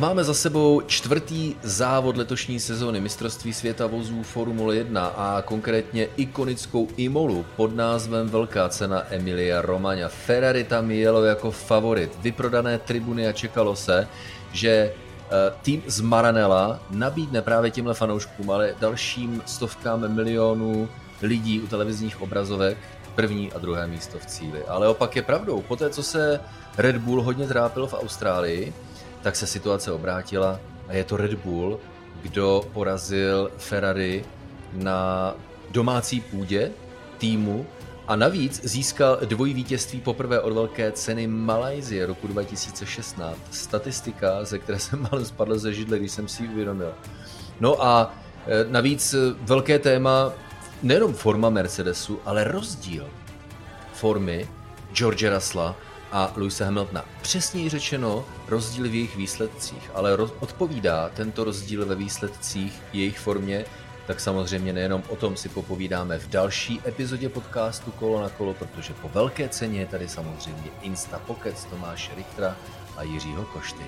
Máme za sebou čtvrtý závod letošní sezóny mistrovství světa vozů Formule 1 a konkrétně ikonickou Imolu pod názvem Velká cena Emilia Romagna. Ferrari tam jelo jako favorit, vyprodané tribuny a čekalo se, že eh, tým z Maranella nabídne právě těmhle fanouškům, ale dalším stovkám milionů lidí u televizních obrazovek první a druhé místo v cíli. Ale opak je pravdou. Poté, co se Red Bull hodně trápil v Austrálii, tak se situace obrátila a je to Red Bull, kdo porazil Ferrari na domácí půdě týmu a navíc získal dvojí vítězství poprvé od velké ceny Malajzie roku 2016. Statistika, ze které jsem malem spadl ze židle, když jsem si ji uvědomil. No a e, navíc velké téma nejenom forma Mercedesu, ale rozdíl formy George Russella a Louisa Hamiltona. Přesněji řečeno rozdíl v jejich výsledcích, ale odpovídá tento rozdíl ve výsledcích jejich formě, tak samozřejmě nejenom o tom si popovídáme v další epizodě podcastu Kolo na kolo, protože po velké ceně je tady samozřejmě Insta Pocket Tomáše Richtra a Jiřího Košty.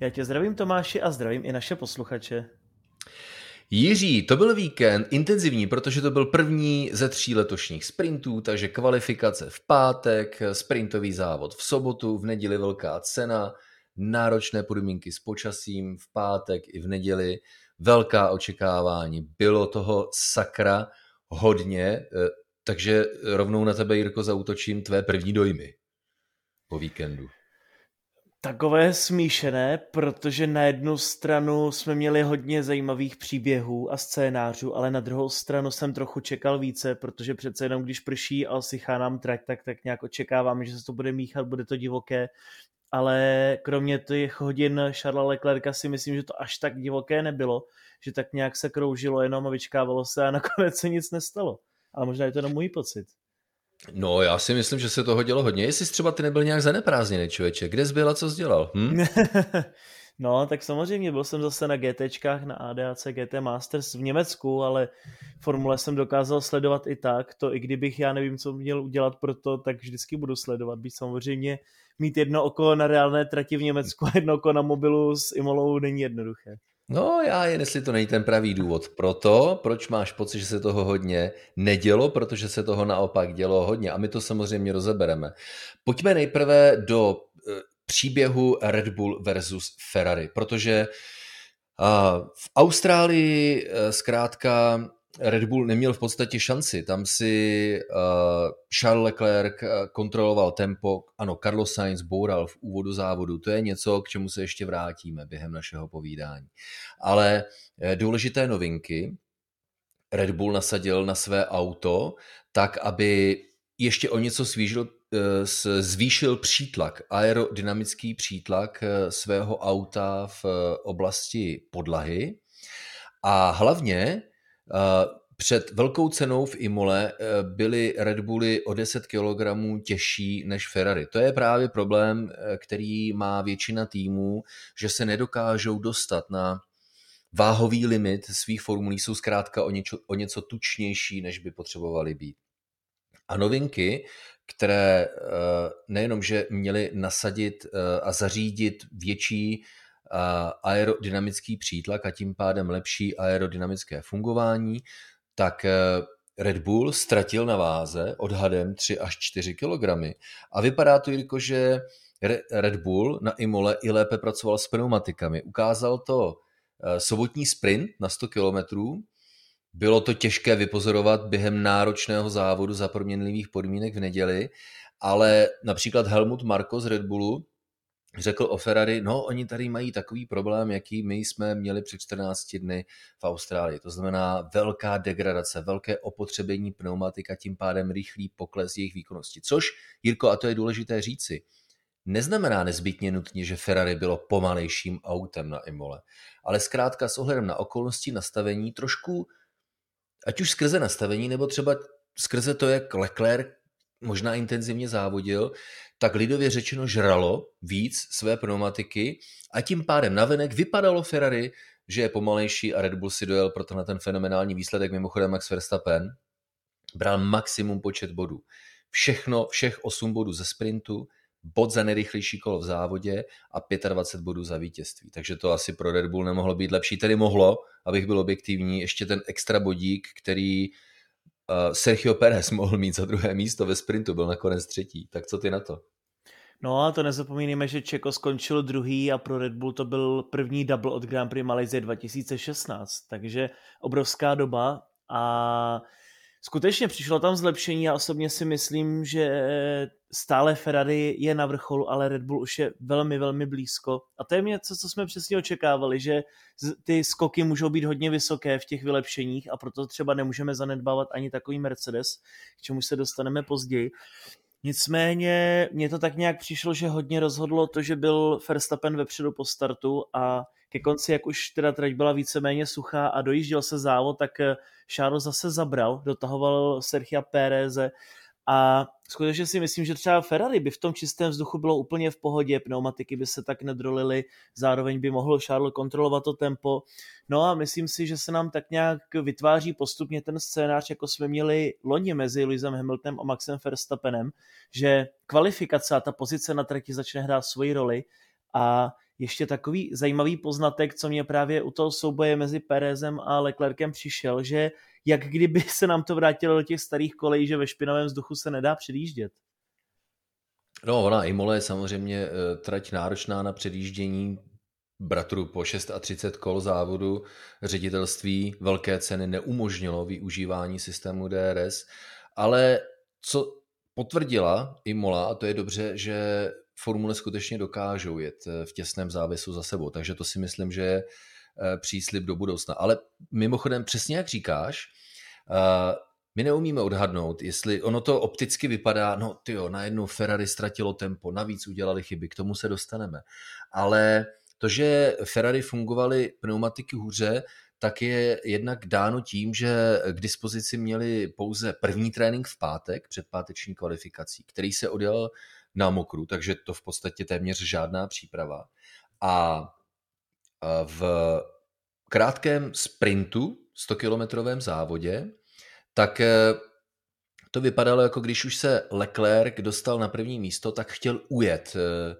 Já tě zdravím Tomáši a zdravím i naše posluchače. Jiří, to byl víkend intenzivní, protože to byl první ze tří letošních sprintů, takže kvalifikace v pátek, sprintový závod v sobotu, v neděli velká cena, náročné podmínky s počasím v pátek i v neděli, velká očekávání, bylo toho sakra hodně, eh, takže rovnou na tebe, Jirko, zautočím tvé první dojmy po víkendu takové smíšené, protože na jednu stranu jsme měli hodně zajímavých příběhů a scénářů, ale na druhou stranu jsem trochu čekal více, protože přece jenom když prší a osychá nám trať, tak, tak nějak očekávám, že se to bude míchat, bude to divoké, ale kromě těch hodin Charlesa Leclerca si myslím, že to až tak divoké nebylo, že tak nějak se kroužilo jenom a vyčkávalo se a nakonec se nic nestalo. Ale možná je to jenom můj pocit. No, já si myslím, že se toho dělo hodně. Jestli třeba ty nebyl nějak zaneprázdněný člověče, kde jsi byl a co jsi dělal? Hm? no, tak samozřejmě byl jsem zase na GTčkách, na ADAC GT Masters v Německu, ale formule jsem dokázal sledovat i tak. To i kdybych já nevím, co měl udělat pro to, tak vždycky budu sledovat. Být samozřejmě mít jedno oko na reálné trati v Německu a jedno oko na mobilu s Imolou není jednoduché. No já jen, jestli to není ten pravý důvod. Proto, proč máš pocit, že se toho hodně nedělo, protože se toho naopak dělo hodně. A my to samozřejmě rozebereme. Pojďme nejprve do eh, příběhu Red Bull versus Ferrari, protože v Austrálii eh, zkrátka Red Bull neměl v podstatě šanci. Tam si uh, Charles Leclerc eh, kontroloval tempo. Ano, Carlos Sainz boural v úvodu závodu. To je něco, k čemu se ještě vrátíme během našeho povídání. Ale uh, důležité novinky. Red Bull nasadil na své auto tak, aby ještě o něco svížil, zvýšil přítlak, aerodynamický přítlak svého auta v oblasti podlahy a hlavně Eh, před velkou cenou v Imole eh, byly Red Bully o 10 kg těžší než Ferrari. To je právě problém, eh, který má většina týmů, že se nedokážou dostat na váhový limit svých formulí, jsou zkrátka o něco, o něco tučnější, než by potřebovali být. A novinky, které nejenom, že měly nasadit a zařídit větší aerodynamický přítlak a tím pádem lepší aerodynamické fungování, tak eh, Red Bull ztratil na váze odhadem 3 až 4 kg. A vypadá to, Jirko, že Red Bull na Imole i lépe pracoval s pneumatikami. Ukázal to eh, sobotní sprint na 100 km. Bylo to těžké vypozorovat během náročného závodu za proměnlivých podmínek v neděli, ale například Helmut Marko z Red Bullu řekl o Ferrari, no oni tady mají takový problém, jaký my jsme měli před 14 dny v Austrálii. To znamená velká degradace, velké opotřebení pneumatika, tím pádem rychlý pokles jejich výkonnosti. Což, Jirko, a to je důležité říci, neznamená nezbytně nutně, že Ferrari bylo pomalejším autem na Imole, ale zkrátka s ohledem na okolnosti nastavení trošku, ať už skrze nastavení, nebo třeba skrze to, jak Leclerc možná intenzivně závodil, tak lidově řečeno žralo víc své pneumatiky a tím pádem navenek vypadalo Ferrari, že je pomalejší a Red Bull si dojel pro tenhle ten fenomenální výsledek, mimochodem Max Verstappen bral maximum počet bodů. Všechno, všech 8 bodů ze sprintu, bod za nejrychlejší kolo v závodě a 25 bodů za vítězství. Takže to asi pro Red Bull nemohlo být lepší. Tedy mohlo, abych byl objektivní, ještě ten extra bodík, který uh, Sergio Perez mohl mít za druhé místo ve sprintu, byl nakonec třetí. Tak co ty na to? No a to nezapomínejme, že Čeko skončil druhý a pro Red Bull to byl první double od Grand Prix Malaysie 2016, takže obrovská doba a skutečně přišlo tam zlepšení a osobně si myslím, že stále Ferrari je na vrcholu, ale Red Bull už je velmi, velmi blízko. A to je něco, co jsme přesně očekávali, že ty skoky můžou být hodně vysoké v těch vylepšeních a proto třeba nemůžeme zanedbávat ani takový Mercedes, k čemu se dostaneme později. Nicméně mně to tak nějak přišlo, že hodně rozhodlo to, že byl Verstappen vepředu po startu a ke konci, jak už teda trať byla víceméně suchá a dojížděl se závod, tak Charles zase zabral, dotahoval Sergio Péreze a skutečně si myslím, že třeba Ferrari by v tom čistém vzduchu bylo úplně v pohodě, pneumatiky by se tak nedrolily, zároveň by mohl Charles kontrolovat to tempo. No a myslím si, že se nám tak nějak vytváří postupně ten scénář, jako jsme měli loni mezi Lewisem Hamiltonem a Maxem Verstappenem, že kvalifikace a ta pozice na trati začne hrát svoji roli a ještě takový zajímavý poznatek, co mě právě u toho souboje mezi Perezem a Leclerkem přišel, že jak kdyby se nám to vrátilo do těch starých kolejí, že ve špinavém vzduchu se nedá předjíždět. No, ona Imola je samozřejmě eh, trať náročná na předjíždění bratru po 630 kol závodu ředitelství velké ceny neumožnilo využívání systému DRS, ale co potvrdila Imola, a to je dobře, že formule skutečně dokážou jet eh, v těsném závěsu za sebou, takže to si myslím, že je příslip do budoucna. Ale mimochodem, přesně jak říkáš, eh, my neumíme odhadnout, jestli ono to opticky vypadá, no ty jo, najednou Ferrari ztratilo tempo, navíc udělali chyby, k tomu se dostaneme. Ale to, že Ferrari fungovaly pneumatiky hůře, tak je jednak dáno tím, že k dispozici měli pouze první trénink v pátek před páteční kvalifikací, který se odjel na mokru, takže to v podstatě téměř žádná příprava. A v krátkém sprintu, 100-kilometrovém závodě, tak e, to vypadalo jako když už se Leclerc dostal na první místo, tak chtěl ujet e,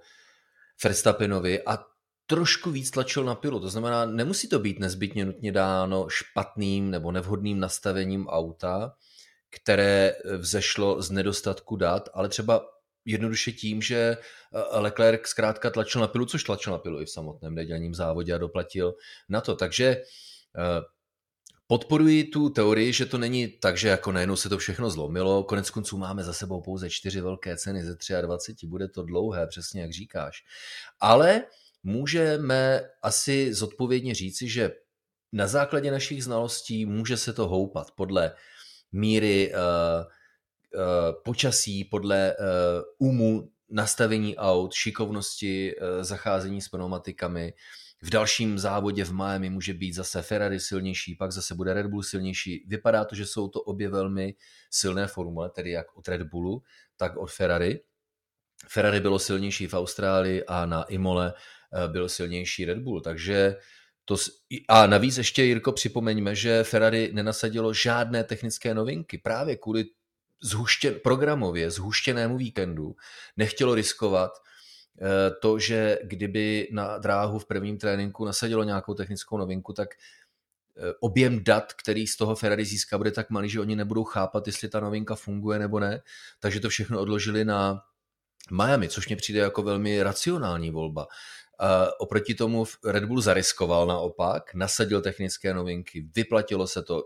Verstappenovi a trošku víc tlačil na pilu. To znamená, nemusí to být nezbytně nutně dáno špatným nebo nevhodným nastavením auta, které vzešlo z nedostatku dat, ale třeba jednoduše tím, že eh, Leclerc zkrátka tlačil na pilu, což tlačil na pilu i v samotném nedělním závodě a doplatil na to. Takže eh, podporuji tu teorii, že to není tak, že jako najednou se to všechno zlomilo. Konec konců máme za sebou pouze čtyři velké ceny ze 23, bude to dlouhé, přesně jak říkáš. Ale můžeme asi zodpovědně říci, že na základě našich znalostí může se to houpat podle míry uh, počasí, podle umu, eh, nastavení aut, šikovnosti, eh, zacházení s pneumatikami. V dalším závodě v Miami může být zase Ferrari silnější, pak zase bude Red Bull silnější. Vypadá to, že jsou to obě velmi silné formule, tedy jak od Red Bullu, tak od Ferrari. Ferrari bylo silnější v Austrálii a na Imole byl silnější Red Bull, takže to, a navíc ještě, Jirko, připomeňme, že Ferrari nenasadilo žádné technické novinky právě kvůli zhuštěn, programově zhuštěnému víkendu nechtělo riskovat eh, to, že kdyby na dráhu v prvním tréninku nasadilo nějakou technickou novinku, tak eh, objem dat, který z toho Ferrari získá, bude tak malý, že oni nebudou chápat, jestli ta novinka funguje nebo ne. Takže to všechno odložili na Miami, což mě přijde jako velmi racionální volba. A oproti tomu Red Bull zariskoval naopak, nasadil technické novinky, vyplatilo se to.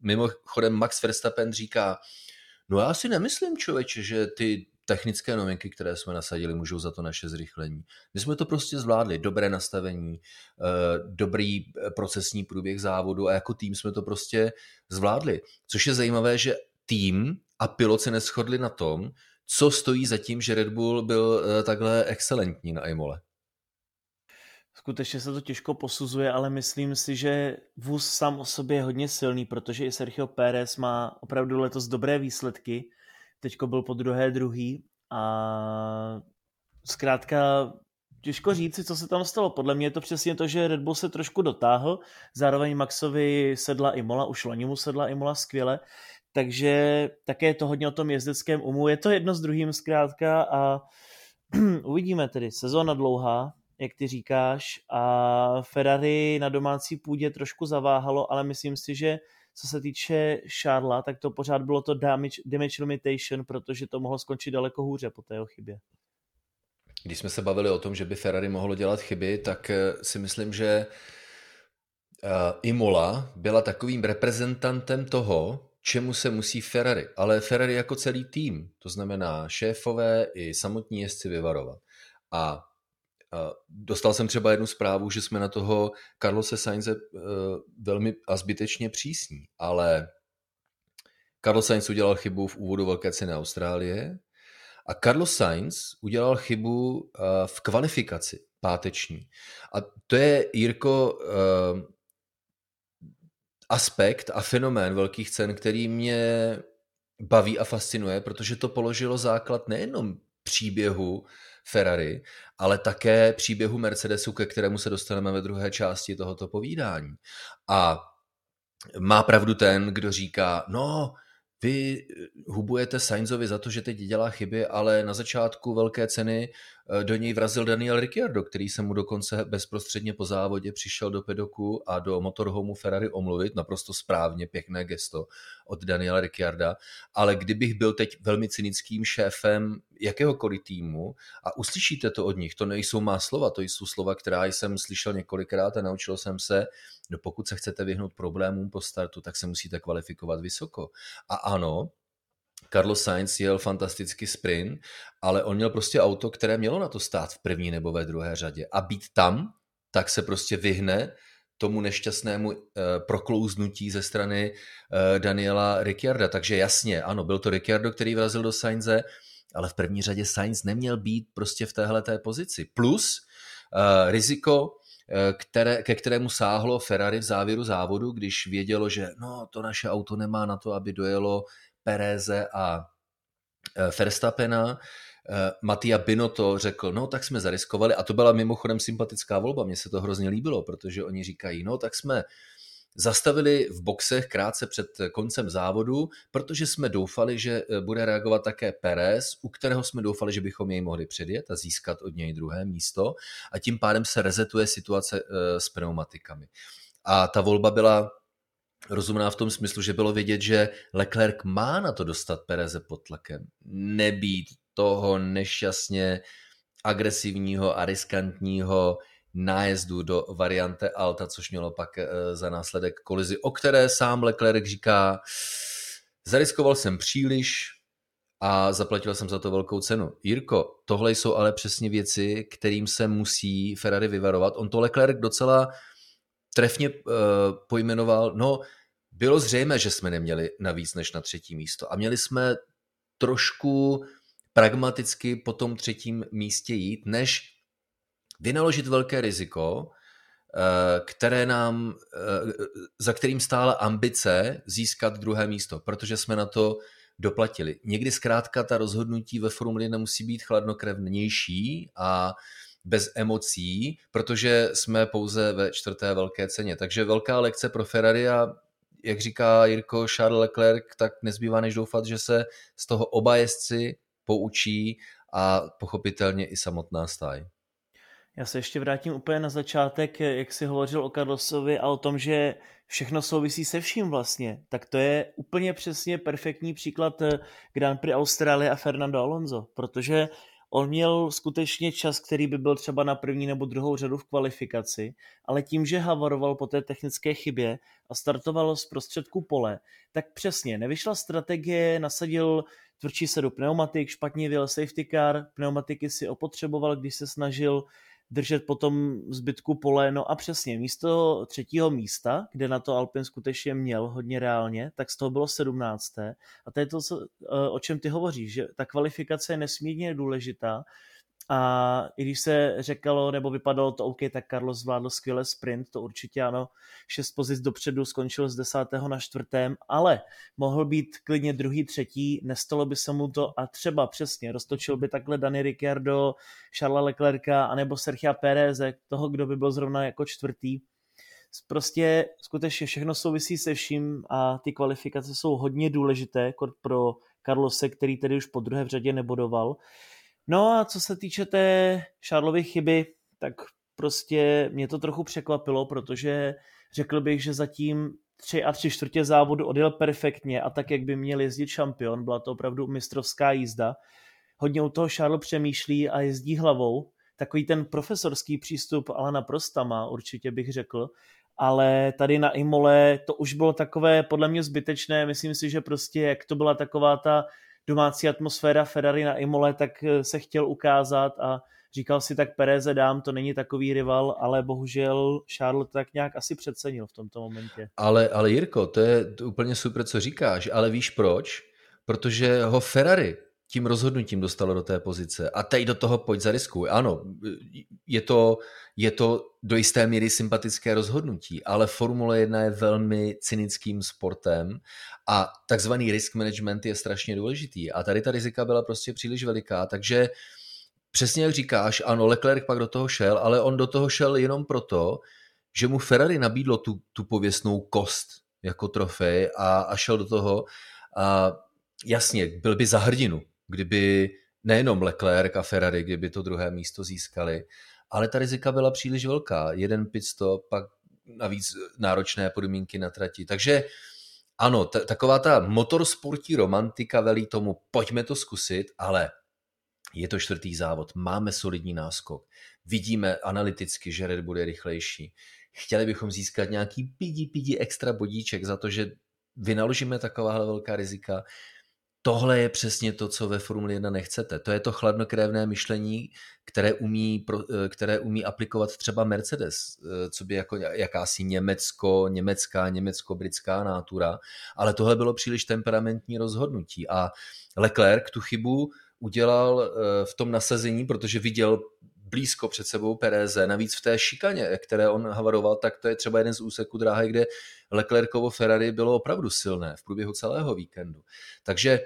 Mimochodem Max Verstappen říká, No já si nemyslím, člověče, že ty technické novinky, které jsme nasadili, můžou za to naše zrychlení. My jsme to prostě zvládli, dobré nastavení, eh, dobrý eh, procesní průběh závodu a jako tým jsme to prostě zvládli. Což je zajímavé, že tým a pilot se neschodli na tom, co stojí za tím, že Red Bull byl eh, takhle excelentní na Imole. Skutečně se to těžko posuzuje, ale myslím si, že vůz sám o sobě je hodně silný, protože i Sergio Pérez má opravdu letos dobré výsledky. Teďko byl po druhé druhý a zkrátka těžko říci, co se tam stalo. Podle mě je to přesně to, že Red Bull se trošku dotáhl, zároveň Maxovi sedla i Mola, už loni mu sedla i Mola skvěle, takže také je to hodně o tom jezdeckém umu. Je to jedno s druhým zkrátka a uvidíme tedy. Sezóna dlouhá, jak ty říkáš, a Ferrari na domácí půdě trošku zaváhalo, ale myslím si, že co se týče Šárla, tak to pořád bylo to damage, damage limitation, protože to mohlo skončit daleko hůře po té chybě. Když jsme se bavili o tom, že by Ferrari mohlo dělat chyby, tak eh, si myslím, že eh, Imola byla takovým reprezentantem toho, čemu se musí Ferrari, ale Ferrari jako celý tým, to znamená šéfové i samotní jezdci vyvarovat. A dostal jsem třeba jednu zprávu, že jsme na toho Carlose Sainze eh, velmi a zbytečně přísní, ale Carlos Sainz udělal chybu v úvodu velké ceny Austrálie a Carlos Sainz udělal chybu eh, v kvalifikaci páteční. A to je, Jirko, eh, aspekt a fenomén velkých cen, který mě baví a fascinuje, protože to položilo základ nejenom příběhu Ferrari, ale také příběhu Mercedesu, ke kterému se dostaneme ve druhé části tohoto povídání. A má pravdu ten, kdo říká, no, vy eh, hubujete Sainzovi za to, že teď dělá chyby, ale na začátku velké ceny do něj vrazil Daniel Ricciardo, který se mu dokonce bezprostředně po závodě přišel do pedoku a do motorhomu Ferrari omluvit, naprosto správně, pěkné gesto od Daniela Ricciarda, ale kdybych byl teď velmi cynickým šéfem jakéhokoliv týmu a uslyšíte to od nich, to nejsou má slova, to jsou slova, která jsem slyšel několikrát a naučil jsem se, no pokud se chcete vyhnout problémům po startu, tak se musíte kvalifikovat vysoko. A ano, Carlos Sainz jel fantastický sprint, ale on měl prostě auto, které mělo na to stát v první nebo ve druhé řadě. A být tam, tak se prostě vyhne tomu nešťastnému uh, proklouznutí ze strany uh, Daniela Ricciarda. Takže jasně, ano, byl to Ricciardo, který vrazil do Sainze, ale v první řadě Sainz neměl být prostě v téhle pozici. Plus uh, riziko, které, ke kterému sáhlo Ferrari v závěru závodu, když vědělo, že no, to naše auto nemá na to, aby dojelo Pereze a Verstappena, Eh, Matia Binotto řekl, no tak jsme zariskovali. A to byla mimochodem sympatická volba, mně se to hrozně líbilo, protože oni říkají, no tak jsme zastavili v boxech krátce před koncem závodu, protože jsme doufali, že eh, bude reagovat také Perez, u kterého jsme doufali, že bychom jej mohli předjet a získat od něj druhé místo. A tím pádem se rezetuje situace eh, s pneumatikami. A ta volba byla rozumná v tom smyslu, že bylo vidět, že Leclerc má na to dostat Pereze pod tlakem. Nebýt toho nešťastně agresivního a riskantního nájezdu do variante Alta, což mělo pak eh, za následek kolizi, o které sám Leclerc říká, zariskoval jsem příliš a zaplatil jsem za to velkou cenu. Jirko, tohle jsou ale přesně věci, kterým se musí Ferrari vyvarovat. On to Leclerc docela trefně uh, pojmenoval, no bylo zřejmé, že jsme neměli na víc než na třetí místo a měli jsme trošku pragmaticky po tom třetím místě jít, než vynaložit velké riziko, eh, které nám, eh, za kterým stála ambice získat druhé místo, protože jsme na to doplatili. Někdy zkrátka ta rozhodnutí ve Formuli nemusí být chladnokrevnější a bez emocí, protože jsme pouze ve čtvrté velké ceně. Takže velká lekce pro Ferrari a jak říká Jirko Charles Leclerc, tak nezbývá než doufat, že se z toho oba jezdci poučí a pochopitelně i samotná stáj. Já se ještě vrátím úplně na začátek, jak jsi hovořil o Carlosovi a o tom, že všechno souvisí se vším vlastně. Tak to je úplně přesně perfektní příklad eh, Grand Prix Austrálie a Fernando Alonso, protože on měl skutečně čas, který by byl třeba na první nebo druhou řadu v kvalifikaci, ale tím, že havaroval po té technické chybě a startoval z prostředku pole, tak přesně nevyšla strategie, nasadil tvrdší sedu pneumatik, špatně vyjel safety car, pneumatiky si opotřeboval, když se snažil držet potom zbytku pole, no a přesně místo třetího místa, kde na to Alpin skutečně měl hodně reálně, tak z toho bylo sedmnácté. A to je to, o čem ty hovoříš, že ta kvalifikace je nesmírně důležitá a i když se řekalo, nebo vypadalo to OK, tak Carlos zvládl skvěle sprint, to určitě ano, šest pozic dopředu, skončil z desátého na čtvrtém, ale mohl být klidně druhý, třetí, nestalo by se mu to a třeba přesně roztočil by takhle Dani Ricciardo, Charles Leclerca anebo Sergio Pérez, toho, kdo by byl zrovna jako čtvrtý. prostě skutečně všechno souvisí se vším a ty kvalifikace jsou hodně důležité pro Carlose, který tedy už po druhé v řadě nebodoval. No a co se týče té Šárlovy chyby, tak prostě mě to trochu překvapilo, protože řekl bych, že zatím tři a tři čtvrtě závodu odjel perfektně a tak, jak by měl jezdit šampion, byla to opravdu mistrovská jízda. Hodně u toho Charles přemýšlí a jezdí hlavou, takový ten profesorský přístup ale naprosto má, určitě bych řekl, ale tady na Imole to už bylo takové podle mě zbytečné, myslím si, že prostě jak to byla taková ta domácí atmosféra Ferrari na Imole, tak se chtěl ukázat a říkal si, tak Pereze dám, to není takový rival, ale bohužel Charles tak nějak asi přecenil v tomto momentě. Ale, ale Jirko, to je úplně super, co říkáš, ale víš proč? Protože ho Ferrari tím rozhodnutím dostalo do té pozice. A teď do toho pojď zariskuj. Ano, je to, je to do jisté míry sympatické rozhodnutí, ale Formule 1 je velmi cynickým sportem a takzvaný risk management je strašně důležitý. A tady ta rizika byla prostě příliš veliká, takže přesně jak říkáš, ano, Leclerc pak do toho šel, ale on do toho šel jenom proto, že mu Ferrari nabídlo tu, tu pověstnou kost jako trofej a, a šel do toho. A jasně, byl by za hrdinu, kdyby nejenom Leclerc a Ferrari, kdyby to druhé místo získali, ale ta rizika byla příliš velká. Jeden pit stop, pak navíc náročné podmínky na trati. Takže ano, t- taková ta motorsportní romantika velí tomu, pojďme to zkusit, ale je to čtvrtý závod, máme solidní náskok, vidíme analyticky, že Red Bull je rychlejší. Chtěli bychom získat nějaký pidi, pidi extra bodíček za to, že vynaložíme takováhle velká rizika tohle je přesně to, co ve Formuli 1 nechcete. To je to chladnokrevné myšlení, které umí, eh, které umí aplikovat třeba Mercedes, eh, co by jako jakási německo, německá, německo-britská nátura, ale tohle bylo příliš temperamentní rozhodnutí a Leclerc tu chybu udělal eh, v tom nasazení, protože viděl blízko před sebou Pereze, navíc v té šikaně, které on havaroval, tak to je třeba jeden z úseků dráhy, kde Leclercovo Ferrari bylo opravdu silné v průběhu celého víkendu. Takže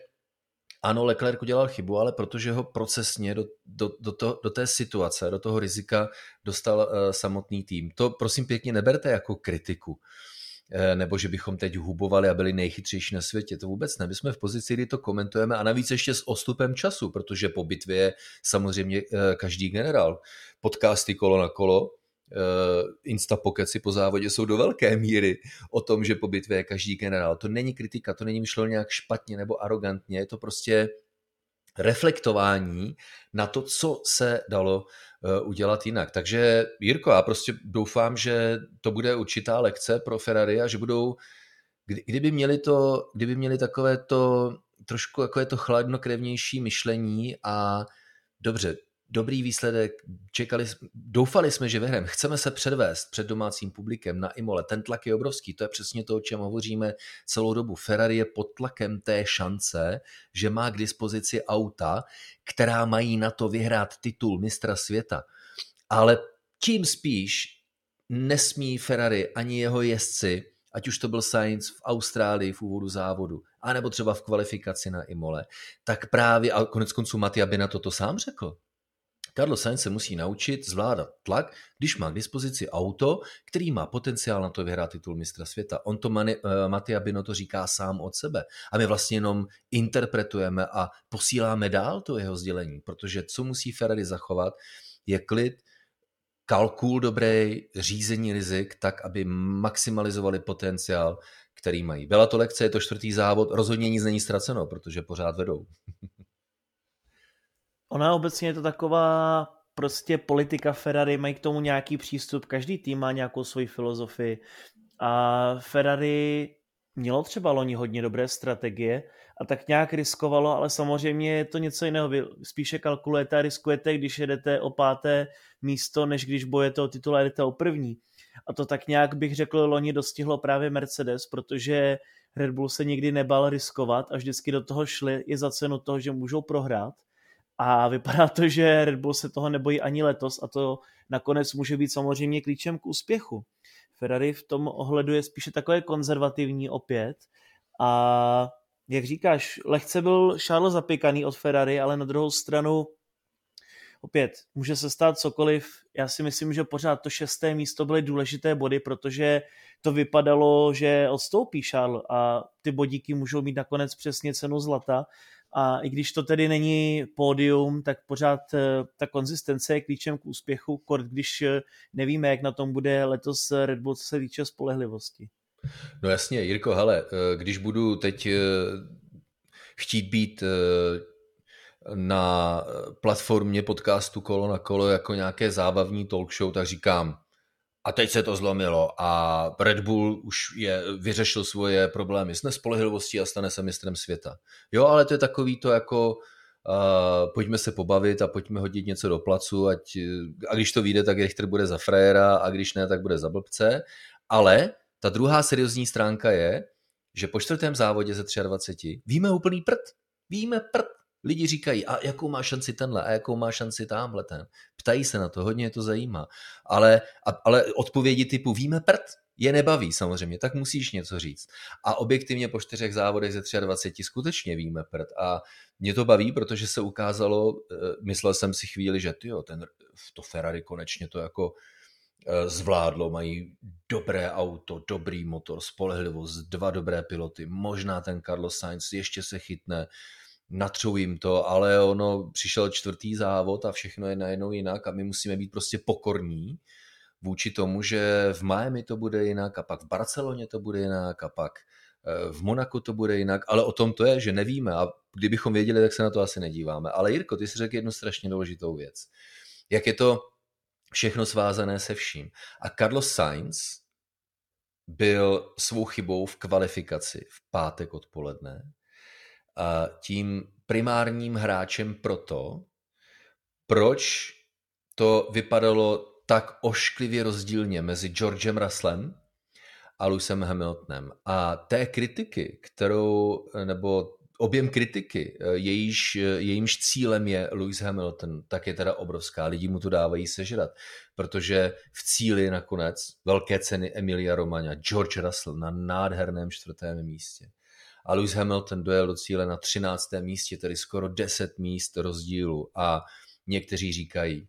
ano, Leclerc udělal chybu, ale protože ho procesně do, do, do, to, do té situace, do toho rizika dostal uh, samotný tým. To prosím pěkně neberte jako kritiku. Uh, nebo že bychom teď hubovali a byli nejchytřejší na světě. To vůbec ne. My jsme v pozici, kdy to komentujeme a navíc ještě s ostupem času, protože po bitvě je samozřejmě uh, každý generál. Podcasty kolo na kolo, instapokeci po závodě jsou do velké míry o tom, že po bitvě je každý generál. To není kritika, to není myšleno nějak špatně nebo arrogantně, je to prostě reflektování na to, co se dalo uh, udělat jinak. Takže Jirko, já prostě doufám, že to bude určitá lekce pro Ferrari a že budou, kdy, kdyby měli to, kdyby měli takové to trošku jako je to chladnokrevnější myšlení a dobře, dobrý výsledek, čekali, doufali jsme, že vyhrajeme, chceme se předvést před domácím publikem na Imole, ten tlak je obrovský, to je přesně to, o čem hovoříme celou dobu. Ferrari je pod tlakem té šance, že má k dispozici auta, která mají na to vyhrát titul mistra světa. Ale tím spíš nesmí Ferrari ani jeho jezdci, ať už to byl Sainz v Austrálii v úvodu závodu, anebo třeba v kvalifikaci na Imole, tak právě, a konec konců Matia by na to to sám řekl, Carlos Sainz se musí naučit zvládat tlak, když má k dispozici auto, který má potenciál na to vyhrát titul mistra světa. On to Mani, uh, Mattia Bino to říká sám od sebe. A my vlastně jenom interpretujeme a posíláme dál to jeho sdělení, protože co musí Ferrari zachovat, je klid, kalkul dobrý, řízení rizik, tak, aby maximalizovali potenciál, který mají. Byla to lekce, je to čtvrtý závod, rozhodně nic není ztraceno, protože pořád vedou. Ona obecně je to taková prostě politika Ferrari, mají k tomu nějaký přístup, každý tým má nějakou svoji filozofii a Ferrari mělo třeba loni hodně dobré strategie a tak nějak riskovalo, ale samozřejmě je to něco jiného. Vy spíše kalkulujete a riskujete, když jedete o páté místo, než když bojete o titul a jedete o první. A to tak nějak bych řekl, loni dostihlo právě Mercedes, protože Red Bull se nikdy nebal riskovat a vždycky do toho šli i za cenu toho, že můžou prohrát. A vypadá to, že Red Bull se toho nebojí ani letos a to nakonec může být samozřejmě klíčem k úspěchu. Ferrari v tom ohledu je spíše takové konzervativní opět a jak říkáš, lehce byl Charles zapěkaný od Ferrari, ale na druhou stranu opět, může se stát cokoliv. Já si myslím, že pořád to šesté místo byly důležité body, protože to vypadalo, že odstoupí Charles a ty bodíky můžou mít nakonec přesně cenu zlata. A i když to tedy není pódium, tak pořád eh, ta konzistence je klíčem k úspěchu, kort když eh, nevíme, jak na tom bude letos Red Bull, co se týče spolehlivosti. No jasně, Jirko, hele, eh, když budu teď chtít být na platformě podcastu Kolo na kolo jako nějaké zábavní talk show, tak říkám, a teď se to zlomilo a Red Bull už je, vyřešil svoje problémy s nespolehlivostí a stane se mistrem světa. Jo, ale to je takový to jako uh, pojďme se pobavit a pojďme hodit něco do placu, ať, a když to vyjde, tak Richter bude za frajera a když ne, tak bude za blbce. Ale ta druhá seriózní stránka je, že po čtvrtém závodě ze 23 víme úplný prd. Víme prd. Lidi říkají, a jakou má šanci tenhle, a jakou má šanci tamhle ten. Ptají se na to, hodně je to zajímá. Ale, ale odpovědi typu víme prd, je nebaví samozřejmě, tak musíš něco říct. A objektivně po čtyřech závodech ze 23 skutečně víme prd. A mě to baví, protože se ukázalo, eh, myslel jsem si chvíli, že tyjo, ten, to Ferrari konečně to jako eh, zvládlo, mají dobré auto, dobrý motor, spolehlivost, dva dobré piloty, možná ten Carlos Sainz ještě se chytne, natřou jim to, ale ono přišel čtvrtý závod a všechno je najednou jinak a my musíme být prostě pokorní vůči tomu, že v Miami to bude jinak a pak v Barceloně to bude jinak a pak eh, v Monaku to bude jinak, ale o tom to je, že nevíme a kdybychom věděli, tak se na to asi nedíváme. Ale Jirko, ty jsi řekl jednu strašně důležitou věc. Jak je to všechno svázané se vším. A Carlos Sainz byl svou chybou v kvalifikaci v pátek odpoledne tím primárním hráčem proto, proč to vypadalo tak ošklivě rozdílně mezi Georgem Russellem a Lewisem Hamiltonem. A té kritiky, kterou, nebo objem kritiky, jejíž, jejímž cílem je Lewis Hamilton, tak je teda obrovská. Lidi mu to dávají sežrat, protože v cíli nakonec velké ceny Emilia Romagna, George Russell na nádherném čtvrtém místě a Lewis Hamilton dojel do cíle na 13. místě, tedy skoro 10 míst rozdílu a někteří říkají,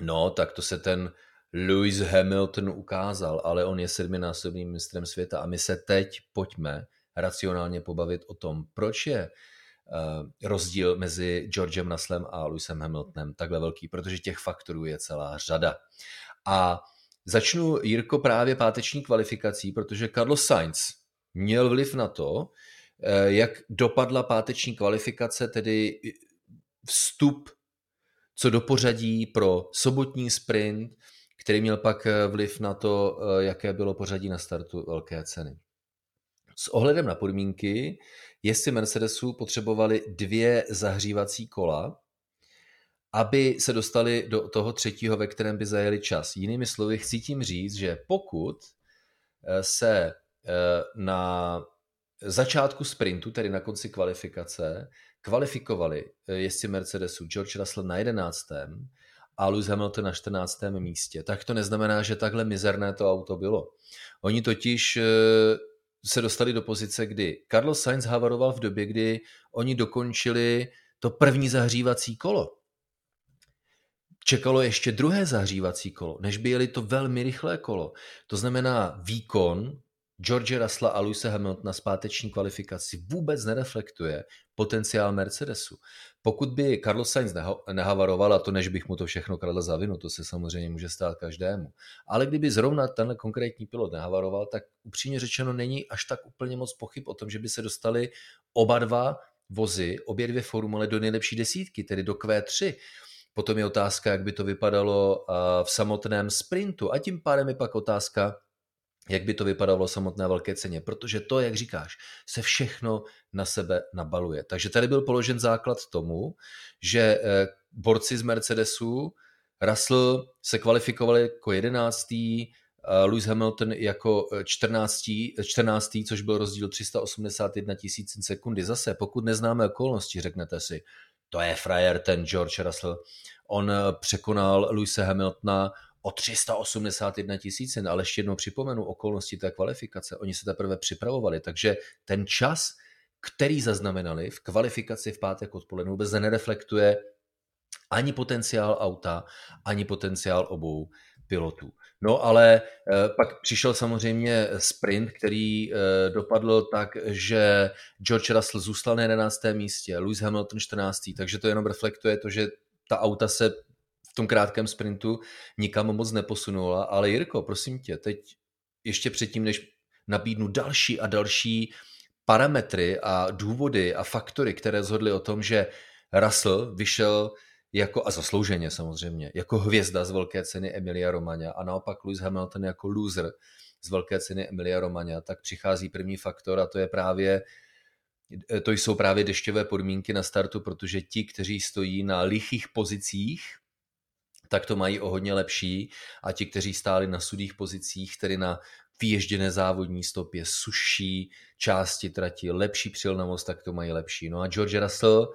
no tak to se ten Lewis Hamilton ukázal, ale on je sedminásobným mistrem světa a my se teď pojďme racionálně pobavit o tom, proč je uh, rozdíl mezi Georgem Russellem a Lewisem Hamiltonem takhle velký, protože těch faktorů je celá řada. A začnu, Jirko, právě páteční kvalifikací, protože Carlos Sainz měl vliv na to, Eh, jak dopadla páteční kvalifikace, tedy vstup co do pořadí pro sobotní sprint, který měl pak eh, vliv na to, eh, jaké bylo pořadí na startu velké ceny. S ohledem na podmínky, jestli Mercedesu potřebovali dvě zahřívací kola, aby se dostali do toho třetího, ve kterém by zajeli čas. Jinými slovy, chci tím říct, že pokud se na začátku sprintu, tedy na konci kvalifikace, kvalifikovali eh, jezdci Mercedesu George Russell na 11. a Lewis Hamilton na 14. místě. Tak to neznamená, že takhle mizerné to auto bylo. Oni totiž eh, se dostali do pozice, kdy Carlos Sainz havaroval v době, kdy oni dokončili to první zahřívací kolo. Čekalo ještě druhé zahřívací kolo, než by jeli to velmi rychlé kolo. To znamená, výkon George Russella a Lewisa Hamiltona zpáteční kvalifikaci vůbec nereflektuje potenciál Mercedesu. Pokud by Carlos Sainz nehavaroval, a to než bych mu to všechno kradl za vinu, to se samozřejmě může stát každému, ale kdyby zrovna tenhle konkrétní pilot nehavaroval, tak upřímně řečeno není až tak úplně moc pochyb o tom, že by se dostali oba dva vozy, obě dvě formule do nejlepší desítky, tedy do Q3. Potom je otázka, jak by to vypadalo v samotném sprintu a tím pádem je pak otázka, jak by to vypadalo v samotné velké ceně, protože to, jak říkáš, se všechno na sebe nabaluje. Takže tady byl položen základ tomu, že eh, borci z Mercedesu, Russell se kvalifikovali jako jedenáctý, Lewis Hamilton jako 14, eh, 14, eh, což byl rozdíl 381 tisíc sekundy. Zase, pokud neznáme okolnosti, řeknete si, to je frajer ten George Russell. On překonal Lewise Hamiltona o 381 tisíc, ale ještě jednou připomenu okolnosti té kvalifikace. Oni se teprve připravovali, takže ten čas, který zaznamenali v kvalifikaci v pátek odpoledne, vůbec nereflektuje ani potenciál auta, ani potenciál obou pilotů. No ale eh, pak přišel samozřejmě sprint, který eh, dopadl tak, že George Russell zůstal na 11. místě, Lewis Hamilton 14. Takže to jenom reflektuje to, že ta auta se v tom krátkém sprintu nikam moc neposunula. Ale Jirko, prosím tě, teď ještě předtím, než nabídnu další a další parametry a důvody a faktory, které zhodly o tom, že Russell vyšel jako, a zaslouženě samozřejmě, jako hvězda z velké ceny Emilia Romagna a naopak Lewis Hamilton jako loser z velké ceny Emilia Romagna, tak přichází první faktor a to je právě to jsou právě dešťové podmínky na startu, protože ti, kteří stojí na lichých pozicích, tak to mají o hodně lepší a ti, kteří stáli na sudých pozicích, tedy na vyježděné závodní stopě, suší části trati, lepší přilnavost, tak to mají lepší. No a George Russell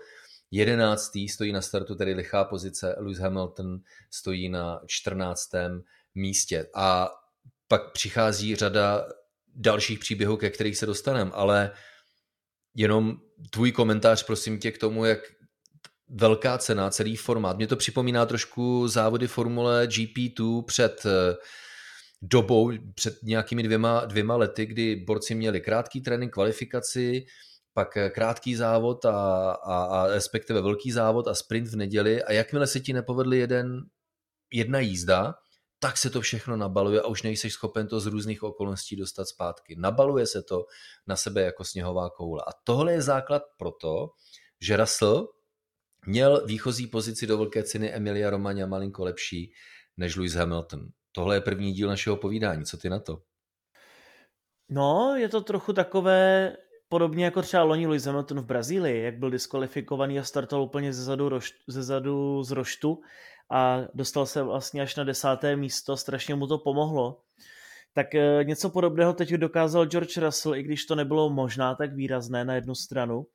jedenáctý stojí na startu, tedy lichá pozice, Lewis Hamilton stojí na čtrnáctém místě. A pak přichází řada dalších příběhů, ke kterých se dostaneme, ale jenom tvůj komentář, prosím tě, k tomu, jak velká cena, celý formát. Mě to připomíná trošku závody Formule GP2 před eh, dobou, před nějakými dvěma, dvěma lety, kdy borci měli krátký trénink, kvalifikaci, pak eh, krátký závod a, a, a respektive velký závod a sprint v neděli a jakmile se ti nepovedli jeden, jedna jízda, tak se to všechno nabaluje a už nejseš schopen to z různých okolností dostat zpátky. Nabaluje se to na sebe jako sněhová koule. A tohle je základ pro to, že Russell měl výchozí pozici do velké ceny Emilia Romagna malinko lepší než Lewis Hamilton. Tohle je první díl našeho povídání. Co ty na to? No, je to trochu takové, podobně jako třeba loni Lewis Hamilton v Brazílii, jak byl diskvalifikovaný a startoval úplně ze zadu, ze zadu z roštu a dostal se vlastně až na desáté místo, strašně mu to pomohlo. Tak eh, něco podobného teď dokázal George Russell, i když to nebylo možná tak výrazné na jednu stranu,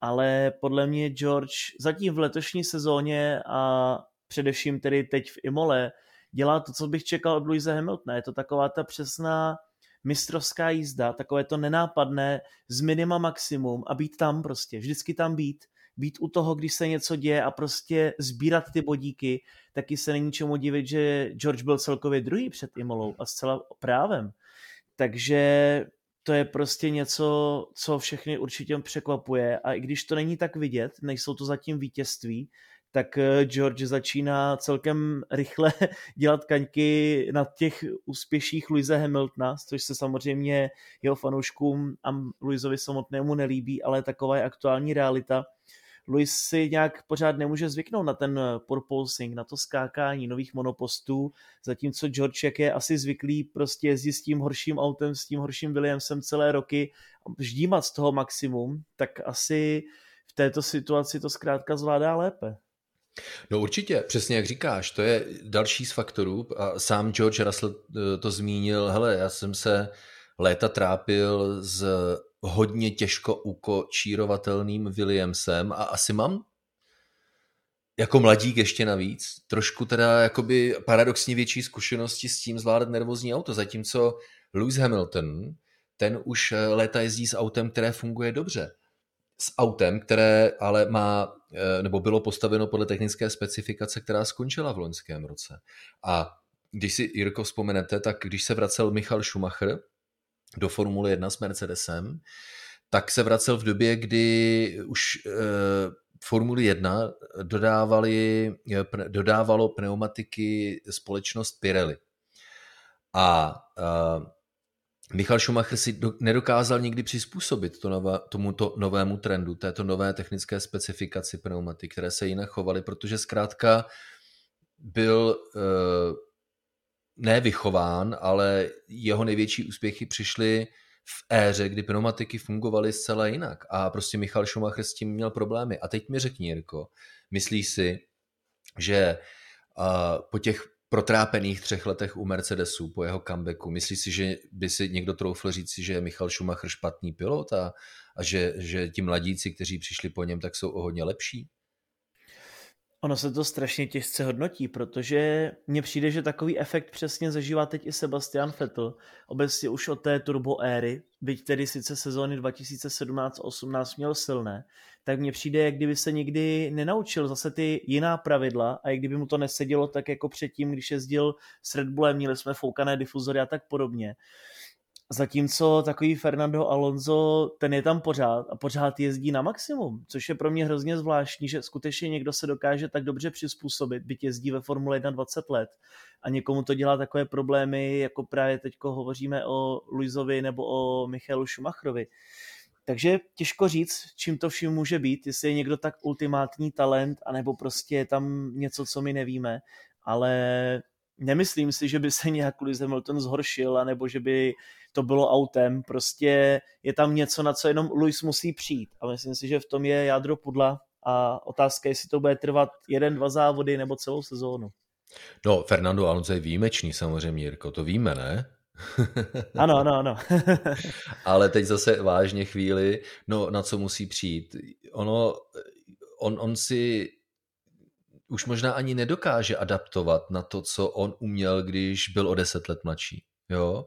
ale podle mě George zatím v letošní sezóně a především tedy teď v Imole dělá to, co bych čekal od Louise Hamiltona. Je to taková ta přesná mistrovská jízda, takové to nenápadné z minima maximum a být tam prostě, vždycky tam být, být u toho, když se něco děje a prostě sbírat ty bodíky, taky se není čemu divit, že George byl celkově druhý před Imolou a zcela právem. Takže to je prostě něco, co všechny určitě překvapuje a i když to není tak vidět, nejsou to zatím vítězství, tak eh, George začíná celkem rychle dělat kaňky na těch úspěších Louise Hamiltona, což se samozřejmě jeho fanouškům a Louisovi samotnému nelíbí, ale taková je aktuální realita. Louis si nějak pořád nemůže zvyknout na ten purposing, na to skákání nových monopostů, zatímco George, jak je asi zvyklý prostě jezdit s tím horším autem, s tím horším Williamsem celé roky, ždímat z toho maximum, tak asi v této situaci to zkrátka zvládá lépe. No určitě, přesně jak říkáš, to je další z faktorů a sám George Russell eh, to zmínil, hele, já jsem se léta trápil s hodně těžko ukočírovatelným Williamsem a asi mám jako mladík ještě navíc, trošku teda jakoby paradoxně větší zkušenosti s tím zvládat nervózní auto, zatímco Lewis Hamilton, ten už léta jezdí s autem, které funguje dobře s autem, které ale má, eh, nebo bylo postaveno podle technické specifikace, která skončila v loňském roce. A když si, Jirko, vzpomenete, tak když se vracel Michal Schumacher do Formule 1 s Mercedesem, tak se vracel v době, kdy už eh, Formuli 1 dodávali, eh, dodávalo pneumatiky společnost Pirelli. A Michal Schumacher si do, nedokázal nikdy přizpůsobit to nové, tomuto novému trendu, této nové technické specifikaci pneumatik, které se jinak chovaly, protože zkrátka byl e, nevychován, ale jeho největší úspěchy přišly v éře, kdy pneumatiky fungovaly zcela jinak a prostě Michal Schumacher s tím měl problémy. A teď mi řekni, Jirko, myslíš si, že uh, po těch protrápených třech letech u Mercedesu po jeho comebacku. Myslíš si, že by si někdo troufl říct, že je Michal Schumacher špatný pilot a, a že, že ti mladíci, kteří přišli po něm, tak jsou o hodně lepší? Ono se to strašně těžce hodnotí, protože mně přijde, že takový efekt přesně zažívá teď i Sebastian Vettel, obecně už od té turbo éry, byť tedy sice sezóny 2017-18 měl silné, tak mně přijde, jak kdyby se nikdy nenaučil zase ty jiná pravidla a jak kdyby mu to nesedělo tak jako předtím, když jezdil s Red Bullem, měli jsme foukané difuzory a tak podobně. Zatímco takový Fernando Alonso, ten je tam pořád a pořád jezdí na maximum, což je pro mě hrozně zvláštní, že skutečně někdo se dokáže tak dobře přizpůsobit, byť jezdí ve Formule 1 20 let a někomu to dělá takové problémy, jako právě teď hovoříme o Luizovi nebo o Michaelu Schumacherovi. Takže těžko říct, čím to vším může být, jestli je někdo tak ultimátní talent, anebo prostě je tam něco, co my nevíme, ale nemyslím si, že by se nějak Lewis Hamilton zhoršil, anebo že by to bylo autem, prostě je tam něco, na co jenom Lewis musí přijít a myslím si, že v tom je jádro pudla a otázka je, jestli to bude trvat jeden, dva závody nebo celou sezónu. No, Fernando Alonso je výjimečný samozřejmě, Jirko, to víme, ne? ano, ano, ano. Ale teď zase vážně chvíli, no na co musí přijít. Ono, on, on si už možná ani nedokáže adaptovat na to, co on uměl, když byl o deset let mladší. Jo?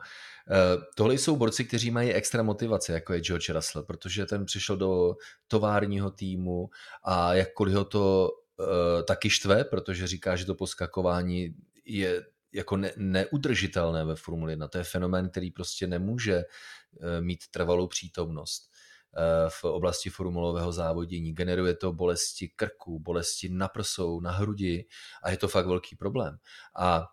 Eh, tohle jsou borci, kteří mají extra motivaci, jako je George Russell, protože ten přišel do továrního týmu a jakkoliv ho to uh, taky štve, protože říká, že to poskakování je jako ne, neudržitelné ve Formuli 1. To je fenomén, který prostě nemůže uh, mít trvalou přítomnost v oblasti formulového závodění. Generuje to bolesti krku, bolesti na prsou, na hrudi a je to fakt velký problém. A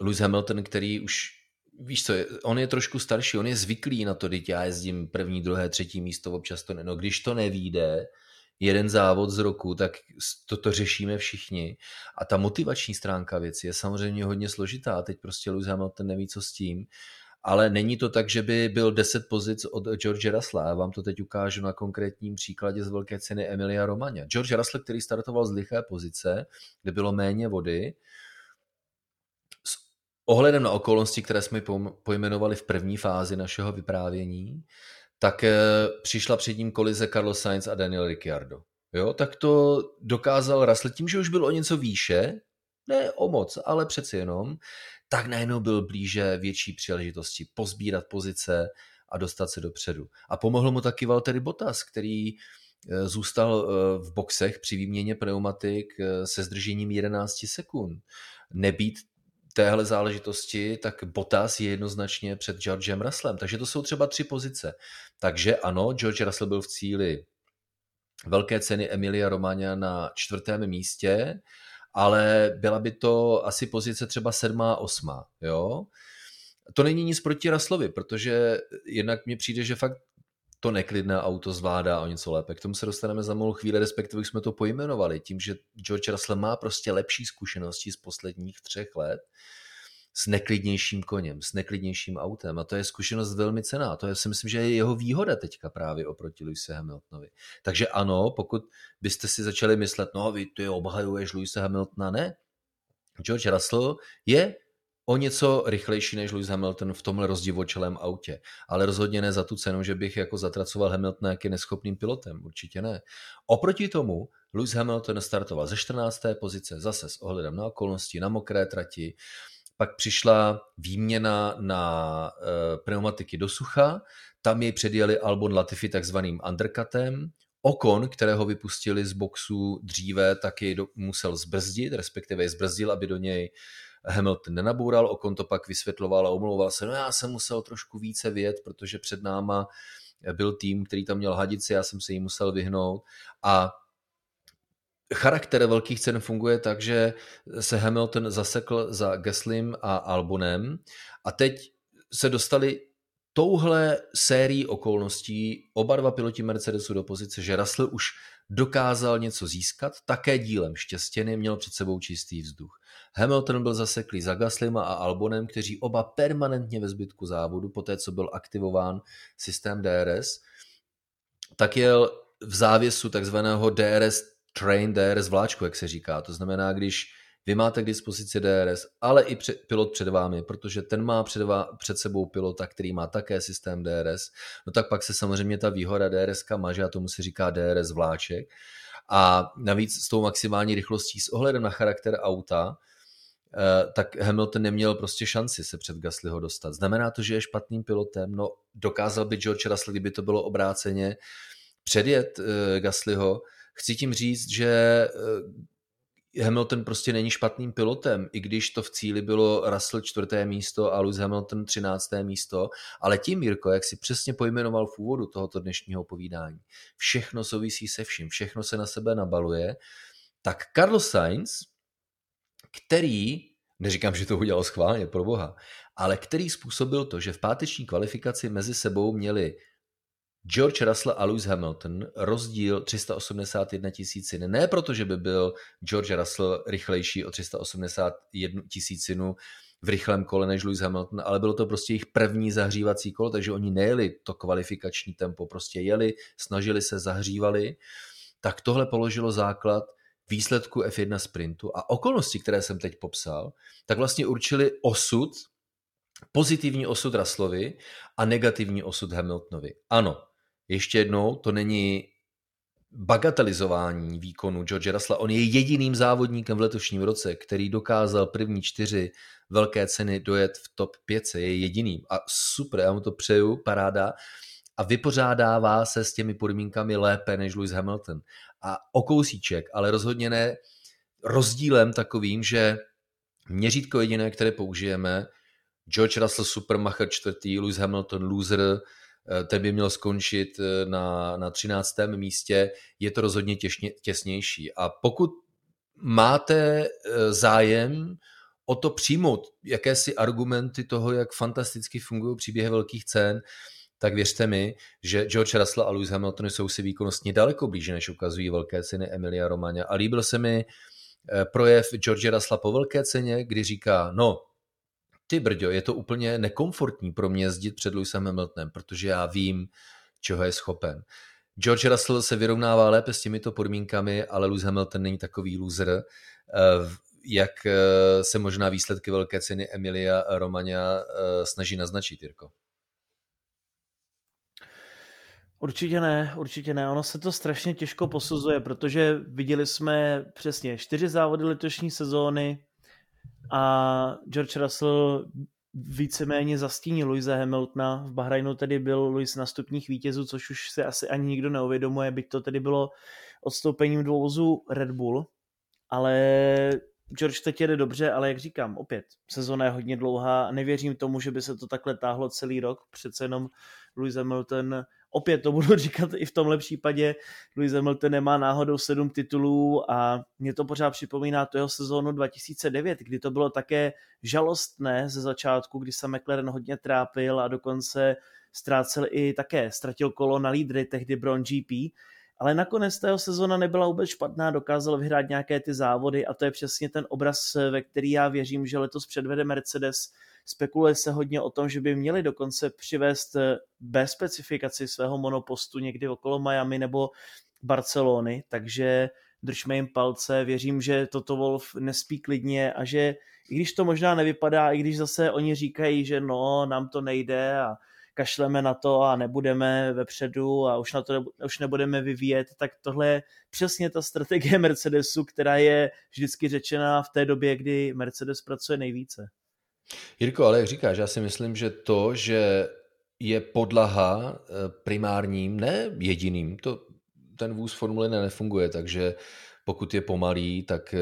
Lewis Hamilton, který už víš co, on je trošku starší, on je zvyklý na to, když já jezdím první, druhé, třetí místo, občas to ne, no když to nevíde, jeden závod z roku, tak toto řešíme všichni. A ta motivační stránka věci je samozřejmě hodně složitá. Teď prostě Lewis Hamilton neví, co s tím. Ale není to tak, že by byl 10 pozic od George Russella. Já vám to teď ukážu na konkrétním příkladě z velké ceny Emilia Romagna. George Russell, který startoval z liché pozice, kde bylo méně vody, ohledem na okolnosti, které jsme pojmenovali v první fázi našeho vyprávění, tak eh, přišla před ním kolize Carlos Sainz a Daniel Ricciardo. Jo, tak to dokázal Russell tím, že už byl o něco výše, ne o moc, ale přeci jenom, tak najednou byl blíže větší příležitosti pozbírat pozice a dostat se dopředu. A pomohl mu taky Valtteri Bottas, který eh, zůstal eh, v boxech při výměně pneumatik se zdržením 11 sekund. Nebýt téhle záležitosti, tak Bottas je jednoznačně před Georgem Russellem. Takže to jsou třeba tři pozice. Takže ano, George Russell byl v cíli velké ceny Emilia Romagna na čtvrtém místě, ale byla by to asi pozice třeba sedmá, osmá. Jo? To není nic proti Russellovi, protože jednak mně přijde, že fakt to neklidné auto zvládá o něco lépe. K tomu se dostaneme za malou chvíli, respektive jsme to pojmenovali, tím, že George Russell má prostě lepší zkušenosti z posledních třech let s neklidnějším koněm, s neklidnějším autem a to je zkušenost velmi cená. To je, si myslím, že je jeho výhoda teďka právě oproti Luise Hamiltonovi. Takže ano, pokud byste si začali myslet, no vy ty obhajuješ Luise Hamiltona, ne. George Russell je o něco rychlejší než Lewis Hamilton v tomhle rozdivočelém autě. Ale rozhodně ne za tu cenu, že bych jako zatracoval Hamiltona jak je neschopným pilotem. Určitě ne. Oproti tomu Lewis Hamilton startoval ze 14. pozice zase s ohledem na okolnosti, na mokré trati. Pak přišla výměna na e, pneumatiky do sucha, tam jej předjeli Albon Latifi takzvaným undercutem, Okon, kterého vypustili z boxu dříve, taky do, musel zbrzdit, respektive je zbrzdil, aby do něj Hamilton nenaboural, Okon to pak vysvětloval a omlouval se, no já jsem musel trošku více vět, protože před náma byl tým, který tam měl hadici, já jsem se jí musel vyhnout. A charakter velkých cen funguje tak, že se Hamilton zasekl za Gaslim a Albonem. A teď se dostali touhle sérií okolností oba dva piloti Mercedesu do pozice, že Russell už dokázal něco získat, také dílem štěstěny, měl před sebou čistý vzduch. Hamilton byl zaseklý za Gaslima a Albonem, kteří oba permanentně ve zbytku závodu, po té, co byl aktivován systém DRS, tak jel v závěsu takzvaného DRS train, DRS vláčku, jak se říká. To znamená, když vy máte k dispozici DRS, ale i pilot před vámi, protože ten má před, vá, před sebou pilota, který má také systém DRS, no tak pak se samozřejmě ta výhoda DRS maže a tomu se říká DRS vláček. A navíc s tou maximální rychlostí s ohledem na charakter auta, eh, tak Hamilton neměl prostě šanci se před Gaslyho dostat. Znamená to, že je špatným pilotem? No, dokázal by George Russell, kdyby to bylo obráceně, předjet eh, Gaslyho. Chci tím říct, že Hamilton prostě není špatným pilotem, i když to v cíli bylo Russell čtvrté místo a Lewis Hamilton třinácté místo, ale tím, Jirko, jak si přesně pojmenoval v úvodu tohoto dnešního povídání, všechno souvisí se vším, všechno se na sebe nabaluje, tak Carlos Sainz, který, neříkám, že to udělal schválně, pro boha, ale který způsobil to, že v páteční kvalifikaci mezi sebou měli George Russell a Lewis Hamilton rozdíl 381 tisícin. Ne proto, že by byl George Russell rychlejší o 381 tisícinu v rychlém kole než Lewis Hamilton, ale bylo to prostě jejich první zahřívací kolo, takže oni nejeli to kvalifikační tempo, prostě jeli, snažili se, zahřívali. Tak tohle položilo základ výsledku F1 sprintu a okolnosti, které jsem teď popsal, tak vlastně určili osud, pozitivní osud Russellovi a negativní osud Hamiltonovi. Ano, ještě jednou, to není bagatelizování výkonu George Russella. On je jediným závodníkem v letošním roce, který dokázal první čtyři velké ceny dojet v top 5. Je jediným. A super, já mu to přeju, paráda. A vypořádává se s těmi podmínkami lépe než Lewis Hamilton. A o kousíček, ale rozhodně ne rozdílem takovým, že měřítko jediné, které použijeme, George Russell Supermacher čtvrtý, Lewis Hamilton loser, ten by měl skončit eh, na, na 13. místě, je to rozhodně těsně, těsnější. A pokud máte eh, zájem o to přijmout jakési argumenty toho, jak fantasticky fungují příběhy velkých cen, tak věřte mi, že George Russell a Lewis Hamilton jsou si výkonnostně daleko blíže, než ukazují velké ceny Emilia Romagna. A líbil se mi projev George Russella po velké ceně, kdy říká, no, ty brďo, je to úplně nekomfortní pro mě jezdit před Lewisem Hamiltonem, protože já vím, čeho je schopen. George Russell se vyrovnává lépe s těmito podmínkami, ale Lewis Hamilton není takový loser, eh, jak eh, se možná výsledky velké ceny Emilia Romagna eh, snaží naznačit, Jirko. Určitě ne, určitě ne. Ono se to strašně těžko posuzuje, protože viděli jsme přesně čtyři závody letošní sezóny, a George Russell víceméně zastínil Louise Hamiltona. V Bahrajnu tedy byl Louis na stupních vítězů, což už se asi ani nikdo neuvědomuje, byť to tedy bylo odstoupením dvou vozů Red Bull, ale George teď jede dobře, ale jak říkám, opět, sezona je hodně dlouhá nevěřím tomu, že by se to takhle táhlo celý rok. Přece jenom Louis Hamilton opět to budu říkat i v tomhle případě, Louis Hamilton nemá náhodou sedm titulů a mě to pořád připomíná to jeho sezónu 2009, kdy to bylo také žalostné ze začátku, kdy se McLaren hodně trápil a dokonce ztrácel i také, ztratil kolo na lídry, tehdy Brown GP, ale nakonec tého sezona nebyla vůbec špatná, dokázal vyhrát nějaké ty závody a to je přesně ten obraz, ve který já věřím, že letos předvede Mercedes. Spekuluje se hodně o tom, že by měli dokonce přivést eh, B specifikaci svého monopostu někdy okolo Miami nebo Barcelony, takže držme jim palce, věřím, že toto Wolf nespí klidně a že i když to možná nevypadá, i když zase oni říkají, že no, nám to nejde a kašleme na to a nebudeme vepředu a už, na to už nebudeme vyvíjet, tak tohle je přesně ta strategie Mercedesu, která je vždycky řečená v té době, kdy Mercedes pracuje nejvíce. Jirko, ale jak říkáš, já si myslím, že to, že je podlaha eh, primárním, ne jediným, to, ten vůz Formule nefunguje, takže pokud je pomalý, tak eh,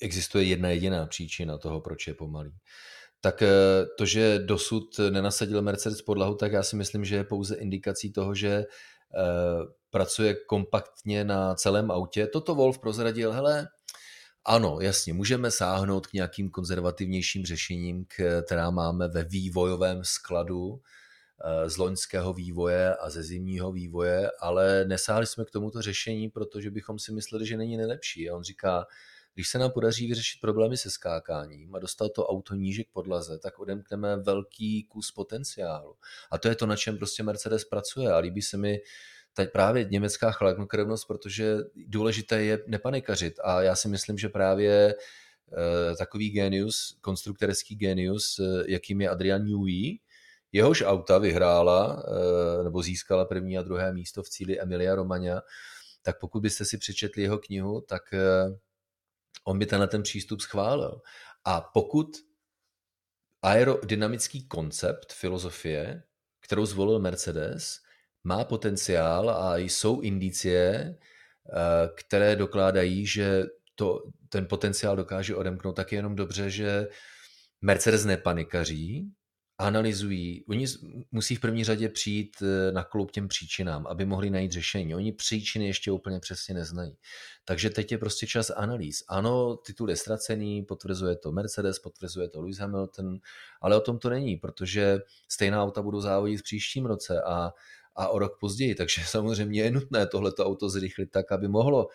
existuje jedna jediná příčina toho, proč je pomalý. Tak eh, to, že dosud nenasadil Mercedes podlahu, tak já si myslím, že je pouze indikací toho, že pracuje kompaktně na celém autě. Toto Wolf prozradil, hele, ano, jasně, můžeme sáhnout k nějakým konzervativnějším řešením, která máme ve vývojovém skladu eh, z loňského vývoje a ze zimního vývoje, ale nesáhli jsme k tomuto řešení, protože bychom si mysleli, že není nejlepší. A on říká, když se nám podaří vyřešit problémy se skákáním a dostat to auto níže k podlaze, tak odemkneme velký kus potenciálu. A to je to, na čem prostě Mercedes pracuje a líbí se mi teď právě německá chladnokrevnost, protože důležité je nepanikařit a já si myslím, že právě eh, takový genius, konstruktorský genius, eh, jakým je Adrian Newey, jehož auta vyhrála eh, nebo získala první a druhé místo v cíli Emilia Romagna, tak pokud byste si přečetli jeho knihu, tak on by tenhle ten přístup schválil. A pokud aerodynamický koncept filozofie, kterou zvolil Mercedes, má potenciál a jsou indicie, eh, které dokládají, že to, ten potenciál dokáže odemknout, tak je jenom dobře, že Mercedes nepanikaří, analyzují, oni musí v první řadě přijít eh, na klub těm příčinám, aby mohli najít řešení. Oni příčiny ještě úplně přesně neznají. Takže teď je prostě čas analýz. Ano, titul je ztracený, potvrzuje to Mercedes, potvrzuje to Lewis Hamilton, ale o tom to není, protože stejná auta budou závodit v příštím roce a, a o rok později, takže samozřejmě je nutné tohleto auto zrychlit tak, aby mohlo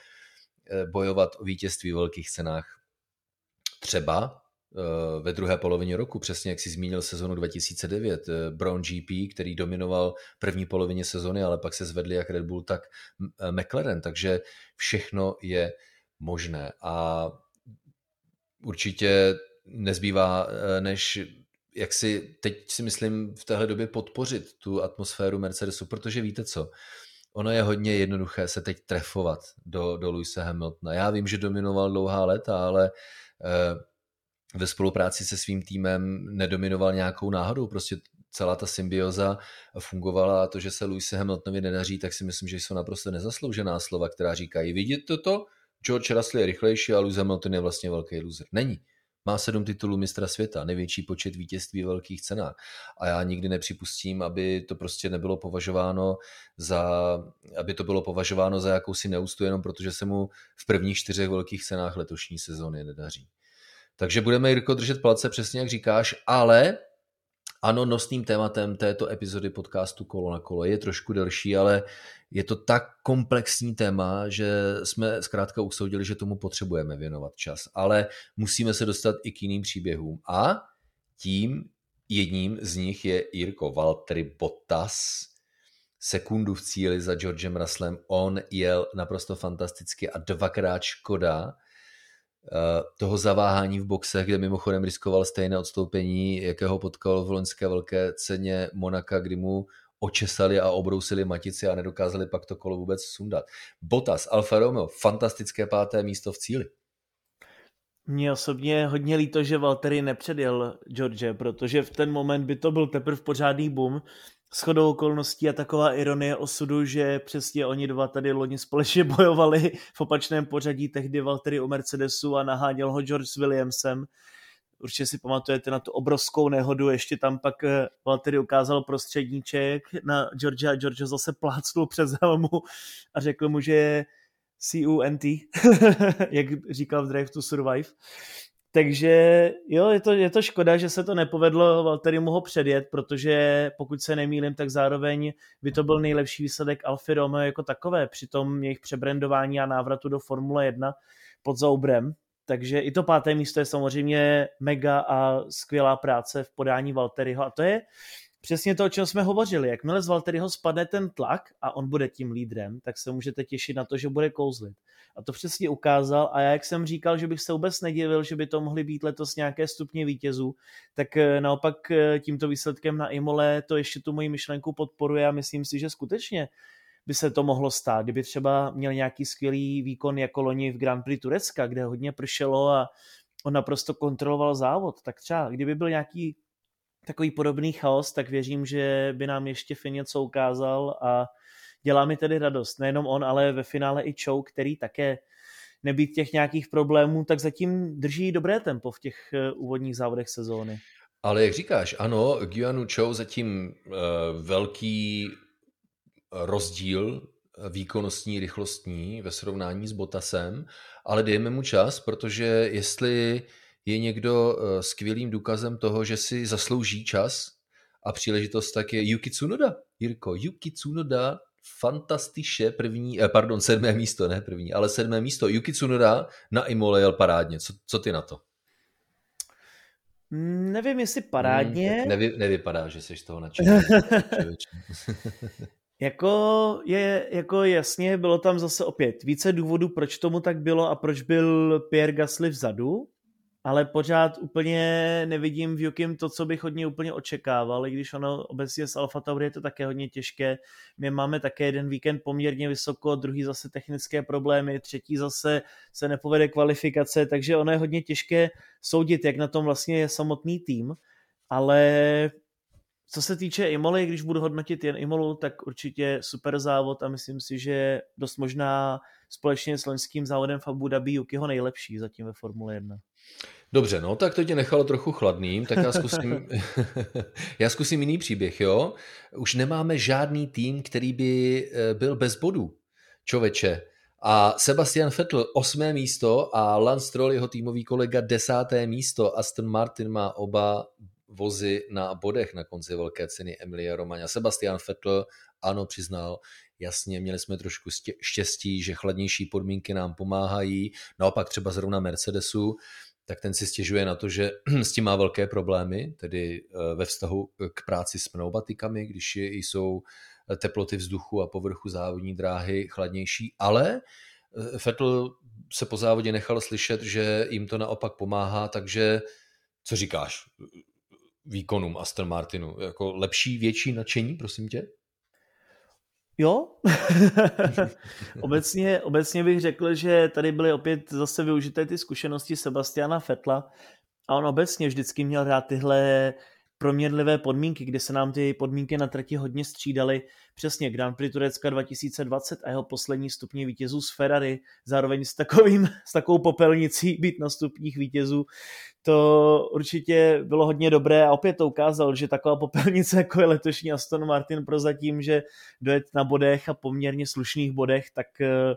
eh, bojovat o vítězství v velkých cenách. Třeba ve druhé polovině roku, přesně jak si zmínil sezonu 2009, eh, Brown GP, který dominoval první polovině sezony, ale pak se zvedli jak Red Bull, tak eh, McLaren, takže všechno je možné. A určitě nezbývá, než jak si teď si myslím v téhle době podpořit tu atmosféru Mercedesu, protože víte co, ono je hodně jednoduché se teď trefovat do, do Luisa Hamiltona. Já vím, že dominoval dlouhá léta, ale ve spolupráci se svým týmem nedominoval nějakou náhodou, prostě celá ta symbioza fungovala a to, že se Louise Hamiltonovi nedaří, tak si myslím, že jsou naprosto nezasloužená slova, která říkají, vidíte toto? George Russell je rychlejší a Lewis Hamilton je vlastně velký loser. Není. Má sedm titulů mistra světa, největší počet vítězství v velkých cenách. A já nikdy nepřipustím, aby to prostě nebylo považováno za, aby to bylo považováno za jakousi neústu, jenom protože se mu v prvních čtyřech velkých cenách letošní sezóny nedaří. Takže budeme, Jirko, držet palce přesně jak říkáš, ale ano, nosným tématem této epizody podcastu Kolo na kolo je trošku delší, ale je to tak komplexní téma, že jsme zkrátka usoudili, že tomu potřebujeme věnovat čas. Ale musíme se dostat i k jiným příběhům. A tím jedním z nich je Jirko Valtteri Bottas. Sekundu v cíli za Georgem Russellem. On jel naprosto fantasticky a dvakrát škoda, toho zaváhání v boxech, kde mimochodem riskoval stejné odstoupení, jakého potkal v loňské velké ceně Monaka, kdy mu očesali a obrousili matici a nedokázali pak to kolo vůbec sundat. Botas, Alfa Romeo, fantastické páté místo v cíli. Mně osobně hodně líto, že Valtteri nepředjel George, protože v ten moment by to byl teprve pořádný boom shodou okolností a taková ironie osudu, že přesně oni dva tady loni společně bojovali v opačném pořadí, tehdy Valtteri o Mercedesu a naháněl ho George s Williamsem. Určitě si pamatujete na tu obrovskou nehodu, ještě tam pak eh, Valtteri ukázal prostředníček na George a George zase plácnul přes helmu a řekl mu, že je CUNT, jak říkal v Drive to Survive. Takže jo, je to, je to škoda, že se to nepovedlo Valtterimu ho předjet, protože pokud se nemýlim, tak zároveň by to byl nejlepší výsledek Alfa Romeo jako takové při tom jejich přebrandování a návratu do Formule 1 pod Zaubrem. Takže i to páté místo je samozřejmě mega a skvělá práce v podání Valteriho a to je přesně to, o čem jsme hovořili. Jakmile z Valteriho spadne ten tlak a on bude tím lídrem, tak se můžete těšit na to, že bude kouzlit. A to přesně ukázal a já, jak jsem říkal, že bych se vůbec nedivil, že by to mohly být letos nějaké stupně vítězů, tak eh, naopak eh, tímto výsledkem na Imole to ještě tu moji myšlenku podporuje a myslím si, že skutečně by se to mohlo stát. Kdyby třeba měl nějaký skvělý výkon jako loni v Grand Prix Turecka, kde hodně pršelo a on naprosto kontroloval závod, tak třeba kdyby byl nějaký takový podobný chaos, tak věřím, že by nám ještě Fin něco ukázal a dělá mi tedy radost. Nejenom on, ale ve finále i Chou, který také nebýt těch nějakých problémů, tak zatím drží dobré tempo v těch eh, úvodních závodech sezóny. Ale jak říkáš, ano, Guianu Chou zatím uh, velký rozdíl výkonnostní, rychlostní ve srovnání s Botasem, ale dejme mu čas, protože jestli je někdo eh, skvělým důkazem toho, že si zaslouží čas a příležitost, tak je Yuki Tsunoda. Jirko, Yuki Tsunoda fantastiše první, eh, pardon, sedmé místo, ne první, ale sedmé místo. Yuki Tsunoda na Imole jel parádně. Co, co ty na to? Nevím, jestli parádně. Hmm, nevy, nevypadá, že jsi z toho nadšený. jako, je, jako jasně, bylo tam zase opět více důvodů, proč tomu tak bylo a proč byl Pierre Gasly vzadu. Ale pořád úplně nevidím v Jukim to, co bych od něj úplně očekával, i když ono obecně s Alfa Tauri je to také hodně těžké. My máme také jeden víkend poměrně vysoko, druhý zase technické problémy, třetí zase se nepovede kvalifikace, takže ono je hodně těžké soudit, jak na tom vlastně je samotný tým, ale co se týče Imoly, když budu hodnotit jen Imolu, tak určitě super závod a myslím si, že dost možná společně s loňským závodem v Abu Dhabi Yukiho nejlepší zatím ve Formule 1. Dobře, no tak to tě nechalo trochu chladným, tak já zkusím, já zkusím jiný příběh, jo. Už nemáme žádný tým, který by eh, byl bez bodů, čověče. A Sebastian Vettel osmé místo a Lance Stroll, jeho týmový kolega, desáté místo. Aston Martin má oba vozy na bodech na konci velké ceny Emilia Romagna. Sebastian Vettel, ano, přiznal, jasně, měli jsme trošku štěstí, že chladnější podmínky nám pomáhají. Naopak třeba zrovna Mercedesu, tak ten si stěžuje na to, že s tím má velké problémy, tedy eh, ve vztahu k práci s pneumatikami, když jsou teploty vzduchu a povrchu závodní dráhy chladnější, ale eh, Vettel se po závodě nechal slyšet, že jim to naopak pomáhá, takže co říkáš výkonům Aston Martinu? Jako lepší, větší nadšení, prosím tě? Jo, obecně, obecně bych řekl, že tady byly opět zase využité ty zkušenosti Sebastiana Fetla a on obecně vždycky měl rád tyhle proměnlivé podmínky, kde se nám ty podmínky na trati hodně střídaly. Přesně Grand Prix Turecka 2020 a jeho poslední stupně vítězů z Ferrari, zároveň s, takovým, s takovou popelnicí být na stupních vítězů, to určitě bylo hodně dobré a opět to ukázal, že taková popelnice jako je letošní Aston Martin prozatím, že dojet na bodech a poměrně slušných bodech, tak eh,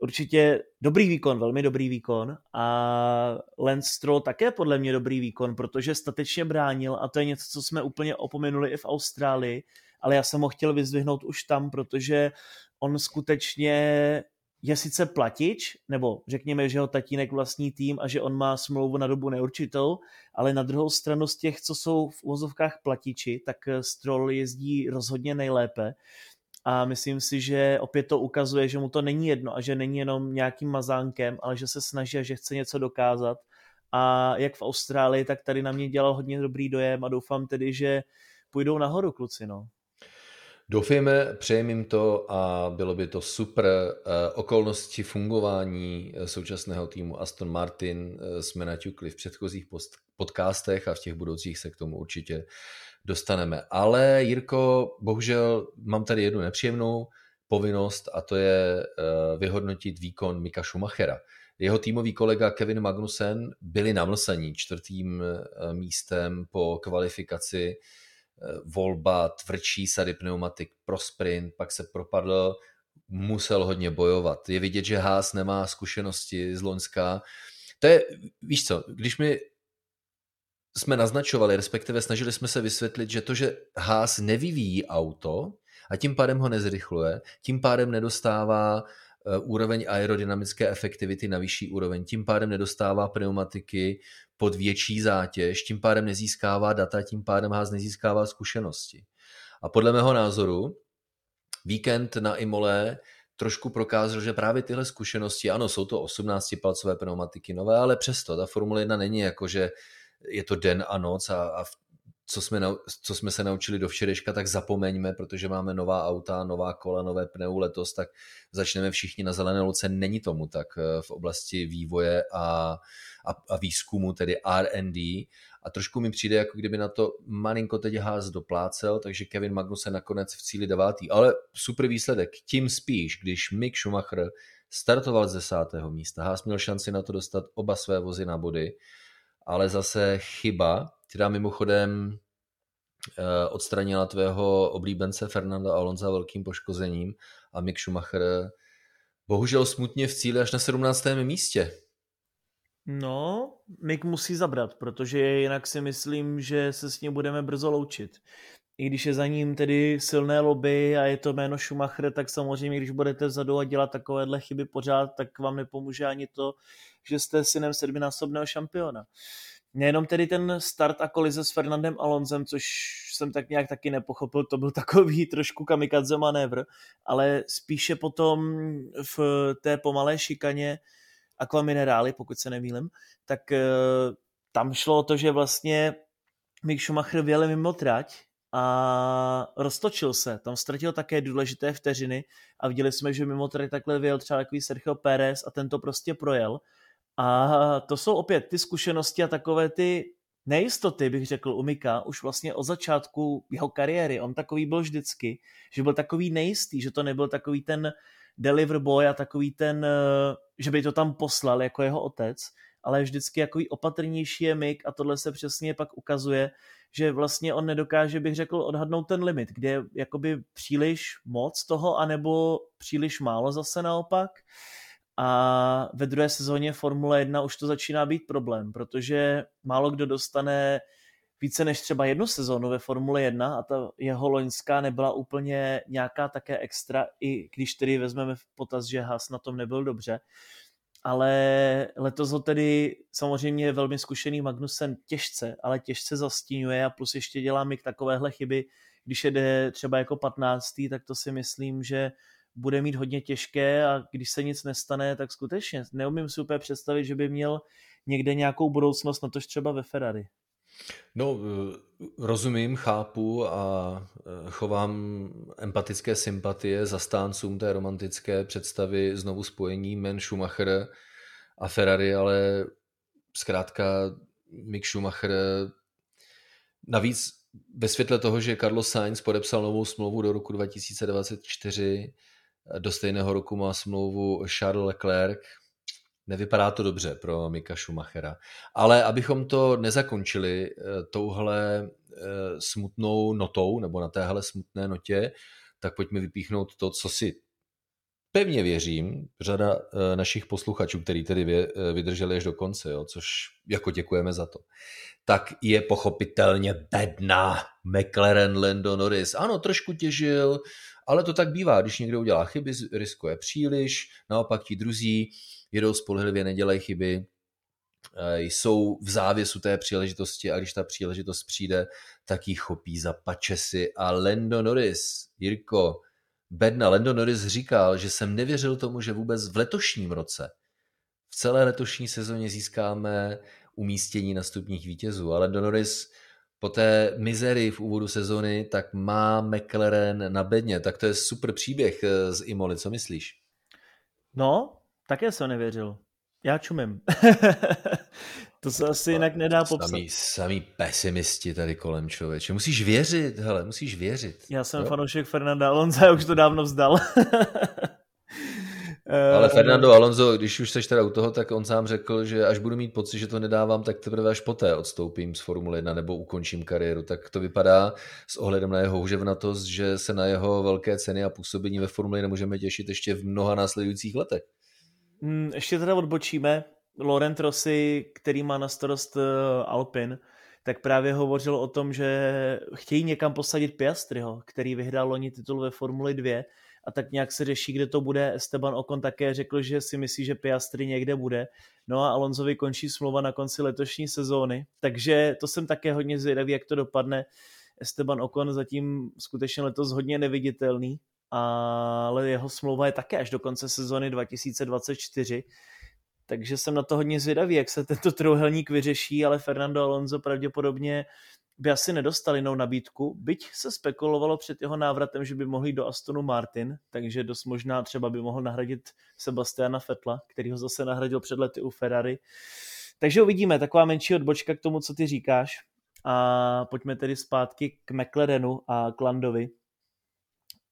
určitě dobrý výkon, velmi dobrý výkon. A Lance Stroll také podle mě dobrý výkon, protože statečně bránil a to je něco, co jsme úplně opomenuli i v Austrálii, ale já jsem ho chtěl vyzdvihnout už tam, protože on skutečně je sice platič, nebo řekněme, že ho tatínek vlastní tým a že on má smlouvu na dobu neurčitou, ale na druhou stranu z těch, co jsou v uvozovkách platiči, tak Stroll jezdí rozhodně nejlépe a myslím si, že opět to ukazuje, že mu to není jedno a že není jenom nějakým mazánkem, ale že se snaží a že chce něco dokázat a jak v Austrálii, tak tady na mě dělal hodně dobrý dojem a doufám tedy, že půjdou nahoru kluci, no. Doufejme, přejeme jim to a bylo by to super. Eh, okolnosti fungování eh, současného týmu Aston Martin eh, jsme naťukli v předchozích podcastech a v těch budoucích se k tomu určitě dostaneme. Ale Jirko, bohužel mám tady jednu nepříjemnou povinnost a to je eh, vyhodnotit výkon Mika Schumachera. Jeho týmový kolega Kevin Magnussen byli namlsení čtvrtým eh, místem po kvalifikaci eh, volba tvrdší sady pneumatik pro sprint, pak se propadl, musel hodně bojovat. Je vidět, že Haas nemá zkušenosti z Loňska. To je, víš co, když mi jsme naznačovali, respektive snažili jsme se vysvětlit, že to, že Haas nevyvíjí auto a tím pádem ho nezrychluje, tím pádem nedostává eh, úroveň aerodynamické efektivity na vyšší úroveň, tím pádem nedostává pneumatiky pod větší zátěž, tím pádem nezískává data, tím pádem Haas nezískává zkušenosti. A podle mého názoru víkend na Imole trošku prokázal, že právě tyhle zkušenosti, ano, jsou to 18-palcové pneumatiky nové, ale přesto ta Formule 1 není jako, že je to den a noc a, a co jsme, co jsme se naučili do včerejška, tak zapomeňme, protože máme nová auta, nová kola, nové pneu letos, tak začneme všichni na zelené luce. Není tomu tak eh, v oblasti vývoje a, a, a výzkumu, tedy R&D. A trošku mi přijde, jako kdyby na to malinko teď Haas doplácel, takže Kevin Magnussen nakonec v cíli devátý. Ale super výsledek, tím spíš, když Mick Schumacher startoval z desátého místa. Haas měl šanci na to dostat oba své vozy na body ale zase chyba, která mimochodem eh, odstranila tvého oblíbence Fernanda Alonza velkým poškozením a Mick Schumacher bohužel smutně v cíli až na 17. místě. No, Mick musí zabrat, protože jinak si myslím, že se s ním budeme brzo loučit. I když je za ním tedy silné lobby a je to jméno Schumacher, tak samozřejmě, když budete vzadu a dělat takovéhle chyby pořád, tak vám nepomůže ani to, že jste synem sedminásobného šampiona. Nejenom tedy ten start a kolize s Fernandem Alonzem, což jsem tak nějak taky nepochopil, to byl takový trošku kamikadze manévr, ale spíše potom v té pomalé šikaně Aqua Minerály, pokud se nemýlim, tak eh, tam šlo o to, že vlastně Mick Schumacher vyjel mimo trať a roztočil se. Tam ztratil také důležité vteřiny a viděli jsme, že mimo trať takhle vyjel třeba takový Sergio Pérez a ten to prostě projel. A to jsou opět ty zkušenosti a takové ty nejistoty, bych řekl, u Mika už vlastně od začátku jeho kariéry. On takový byl vždycky, že byl takový nejistý, že to nebyl takový ten deliver boy a takový ten, eh, že by to tam poslal jako jeho otec, ale vždycky jako opatrnější je Mik a tohle se přesně pak ukazuje, že vlastně on nedokáže, bych řekl, odhadnout ten limit, kde je jakoby příliš moc toho, anebo příliš málo zase naopak. A ve druhé sezóně Formule 1 už to začíná být problém, protože málo kdo dostane více než třeba jednu sezónu ve Formule 1 a ta jeho loňská nebyla úplně nějaká také extra, i když tedy vezmeme v potaz, že Haas na tom nebyl dobře. Ale letos ho tedy samozřejmě velmi zkušený Magnussen těžce, ale těžce zastínuje a plus ještě dělá mi takovéhle chyby, když jede třeba jako 15. tak to si myslím, že bude mít hodně těžké a když se nic nestane, tak skutečně neumím si úplně představit, že by měl někde nějakou budoucnost, na tož třeba ve Ferrari. No, eh, rozumím, chápu a eh, chovám empatické sympatie zastáncům té romantické představy znovu spojení men Schumacher a Ferrari, ale zkrátka Mick Schumacher navíc ve světle toho, že Carlos Sainz podepsal novou smlouvu do roku 2024, do stejného roku má smlouvu Charles Leclerc, Nevypadá to dobře pro Mika Schumachera. Ale abychom to nezakončili eh, touhle eh, smutnou notou, nebo na téhle smutné notě, tak pojďme vypíchnout to, co si pevně věřím, řada eh, našich posluchačů, který tedy vydrželi až do konce, jo, což jako děkujeme za to, tak je pochopitelně bedna McLaren Lando Norris. Ano, trošku těžil, ale to tak bývá, když někdo udělá chyby, riskuje příliš, naopak ti druzí jedou spolehlivě, nedělají chyby, eh, jsou v závěsu té příležitosti a když ta příležitost přijde, tak ji chopí za pačesy. A Lando Norris, Jirko, Bedna, Lando Norris říkal, že jsem nevěřil tomu, že vůbec v letošním roce, v celé letošní sezóně získáme umístění na stupních vítězů. Ale Lando Norris po té mizerii v úvodu sezony, tak má McLaren na bedně. Tak to je super příběh eh, z Imoli, co myslíš? No, také jsem nevěřil. Já čumím. to se asi jinak nedá popsat. Samý, samý pesimisti tady kolem člověče. Musíš věřit, hele, musíš věřit. Já jsem jo? fanoušek Fernanda Alonso, já už to dávno vzdal. Ale Fernando Alonso, když už seš teda u toho, tak on sám řekl, že až budu mít pocit, že to nedávám, tak teprve až poté odstoupím z Formule 1 nebo ukončím kariéru. Tak to vypadá s ohledem na jeho houževnatost, že se na jeho velké ceny a působení ve Formule 1 můžeme těšit ještě v mnoha následujících letech. Hmm, ještě teda odbočíme. Laurent Rossi, který má na starost eh, Alpin, tak právě hovořil o tom, že chtějí někam posadit Piastriho, který vyhrál loni titul ve Formuli 2 a tak nějak se řeší, kde to bude. Esteban Ocon také řekl, že si myslí, že Piastri někde bude. No a Alonsovi končí smlouva na konci letošní sezóny, takže to jsem také hodně zvědavý, jak to dopadne. Esteban Ocon zatím skutečně letos hodně neviditelný, ale jeho smlouva je také až do konce sezóny 2024, takže jsem na to hodně zvědavý, jak se tento trouhelník vyřeší, ale Fernando Alonso pravděpodobně by asi nedostal jinou nabídku, byť se spekulovalo před jeho návratem, že by mohli do Astonu Martin, takže dost možná třeba by mohl nahradit Sebastiana Fetla, který ho zase nahradil před lety u Ferrari. Takže uvidíme, taková menší odbočka k tomu, co ty říkáš. A pojďme tedy zpátky k McLarenu a k Landovi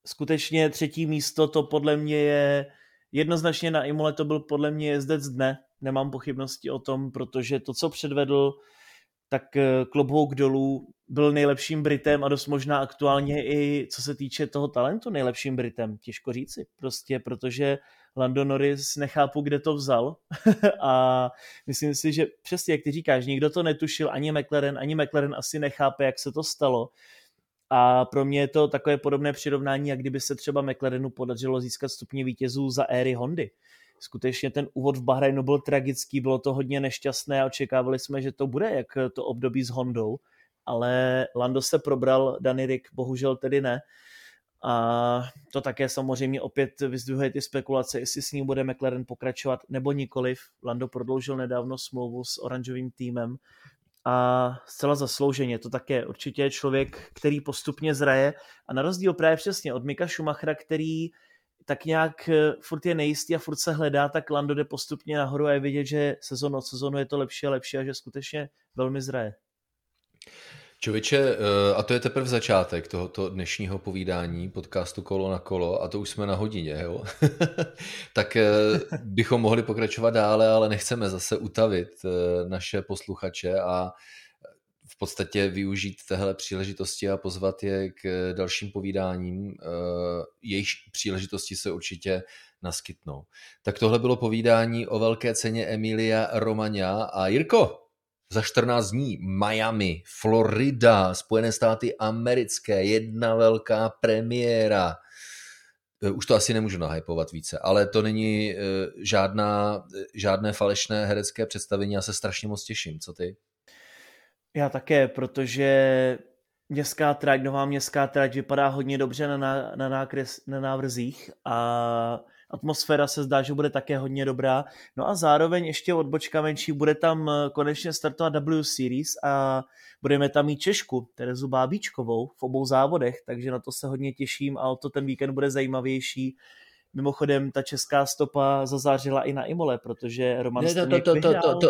skutečně třetí místo to podle mě je jednoznačně na Imole to byl podle mě jezdec dne, nemám pochybnosti o tom, protože to, co předvedl, tak eh, klobouk dolů byl nejlepším Britem a dost možná aktuálně i co se týče toho talentu nejlepším Britem, těžko říci, prostě protože Lando Norris nechápu, kde to vzal. A myslím si, že přesně jak ty říkáš, nikdo to netušil, ani McLaren, ani McLaren asi nechápe, jak se to stalo, a pro mě je to takové podobné přirovnání, jak kdyby se třeba McLarenu podařilo získat stupně vítězů za éry Hondy. Skutečně ten úvod v Bahrajnu byl tragický, bylo to hodně nešťastné a očekávali jsme, že to bude jak to období s Hondou, ale Lando se probral, Danny Rick bohužel tedy ne. A to také samozřejmě opět vyzdvihuje ty spekulace, jestli s ním bude McLaren pokračovat nebo nikoliv. Lando prodloužil nedávno smlouvu s oranžovým týmem a zcela zaslouženě. To také určitě je člověk, který postupně zraje a na rozdíl právě přesně od Mika Schumachera, který tak nějak eh, furt je nejistý a furt se hledá, tak Lando jde postupně nahoru a je vidět, že sezon od sezonu je to lepší a lepší a že skutečně velmi zraje. Čověče, eh, a to je teprve začátek tohoto dnešního povídání podcastu Kolo na kolo a to už jsme na hodině, jo? tak eh, bychom mohli pokračovat dále, ale nechceme zase utavit naše posluchače a v podstatě využít téhle příležitosti a pozvat je k dalším povídáním. Eh, jejich příležitosti se určitě naskytnou. Tak tohle bylo povídání o velké ceně Emilia Romagna a Jirko, za 14 dní Miami, Florida, Spojené státy americké, jedna velká premiéra. Eh, už to asi nemůžu nahypovat více, ale to není eh, žádná, žádné falešné herecké představení, já se strašně moc těším. Co ty? Já také, protože městská trať, nová městská trať vypadá hodně dobře na, na, na, nákres, na návrzích a atmosféra se zdá, že bude také hodně dobrá. No a zároveň ještě odbočka menší, bude tam eh, konečně startovat W Series a budeme tam mít Češku, Terezu Bábíčkovou v obou závodech, takže na to se hodně těším a o to ten víkend bude zajímavější. Mimochodem, ta česká stopa zazářila i na Imole, protože Roman Staněk vyhrál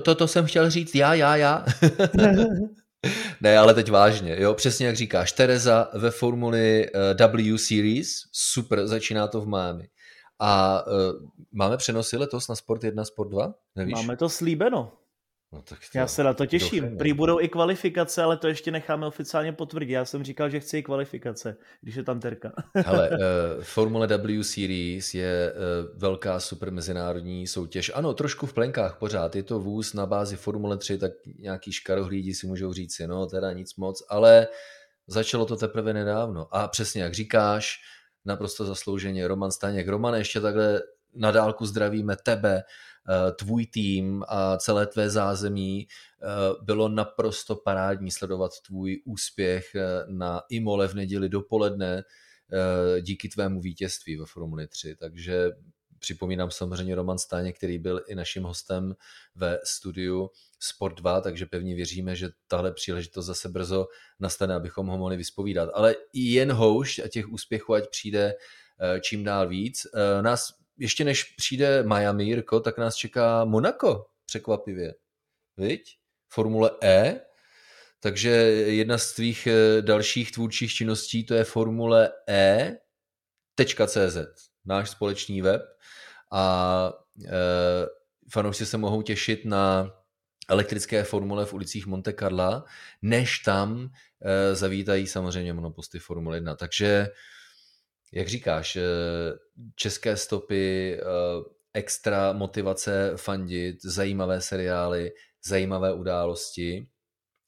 to, to jsem chtěl říct já, já, já. ne, ale teď vážně, jo, přesně jak říkáš, Tereza ve formuli W Series, super, začíná to v Miami. A uh, máme přenosy letos na Sport 1, Sport 2? Nevíš? Máme to slíbeno. No, tak to Já se na to těším. Doufám. Prý budou i kvalifikace, ale to ještě necháme oficiálně potvrdit. Já jsem říkal, že chci i kvalifikace, když je tam terka. Hele, uh, Formule W Series je uh, velká super mezinárodní soutěž. Ano, trošku v plenkách pořád. Je to vůz na bázi Formule 3, tak nějaký škarohlídi si můžou říct, no teda nic moc, ale začalo to teprve nedávno. A přesně jak říkáš, naprosto zaslouženě Roman Staněk. Roman, ještě takhle na dálku zdravíme tebe, tvůj tým a celé tvé zázemí. Eh, bylo naprosto parádní sledovat tvůj úspěch eh, na Imole v neděli dopoledne díky tvému vítězství ve Formuli 3. Takže připomínám samozřejmě Roman Stáně, který byl i naším hostem ve studiu Sport 2, takže pevně věříme, že tahle příležitost zase brzo nastane, abychom ho mohli vyspovídat. Ale i jen houšť a těch úspěchů, ať přijde čím dál víc. Nás ještě než přijde Miami, Jirko, tak nás čeká Monaco, překvapivě. Viď? Formule E. Takže jedna z tvých eh, dalších tvůrčích činností to je Formule E.cz, náš společný web. A e, fanoušci se mohou těšit na elektrické formule v ulicích Monte Carla, než tam e, zavítají samozřejmě monoposty Formule 1. Takže jak říkáš, eh, české stopy, eh, extra motivace fandit, zajímavé seriály, zajímavé události.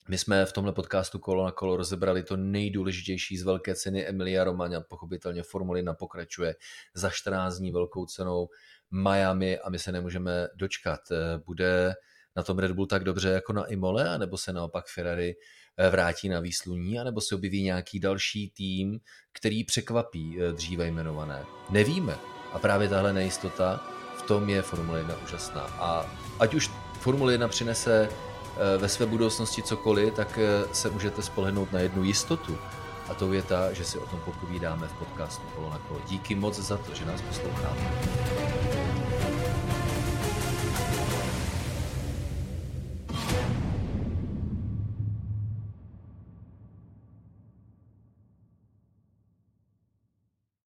My jsme v tomhle podcastu Kolo na kolo rozebrali to nejdůležitější z velké ceny Emilia Romagna. Pochopitelně Formule 1 pokračuje za 14 dní velkou cenou Miami a my se nemůžeme dočkat. Eh, bude na tom Red Bull tak dobře jako na Imole, anebo se naopak Ferrari Eh, vrátí na výsluní, anebo se objeví nějaký další tým, který překvapí eh, dříve jmenované. Nevíme. A právě tahle nejistota v tom je Formule 1 úžasná. A ať už Formule 1 přinese eh, ve své budoucnosti cokoliv, tak se můžete spolehnout na jednu jistotu. A to je ta, že si o tom popovídáme v podcastu Kolo na kolo. Díky moc za to, že nás posloucháte.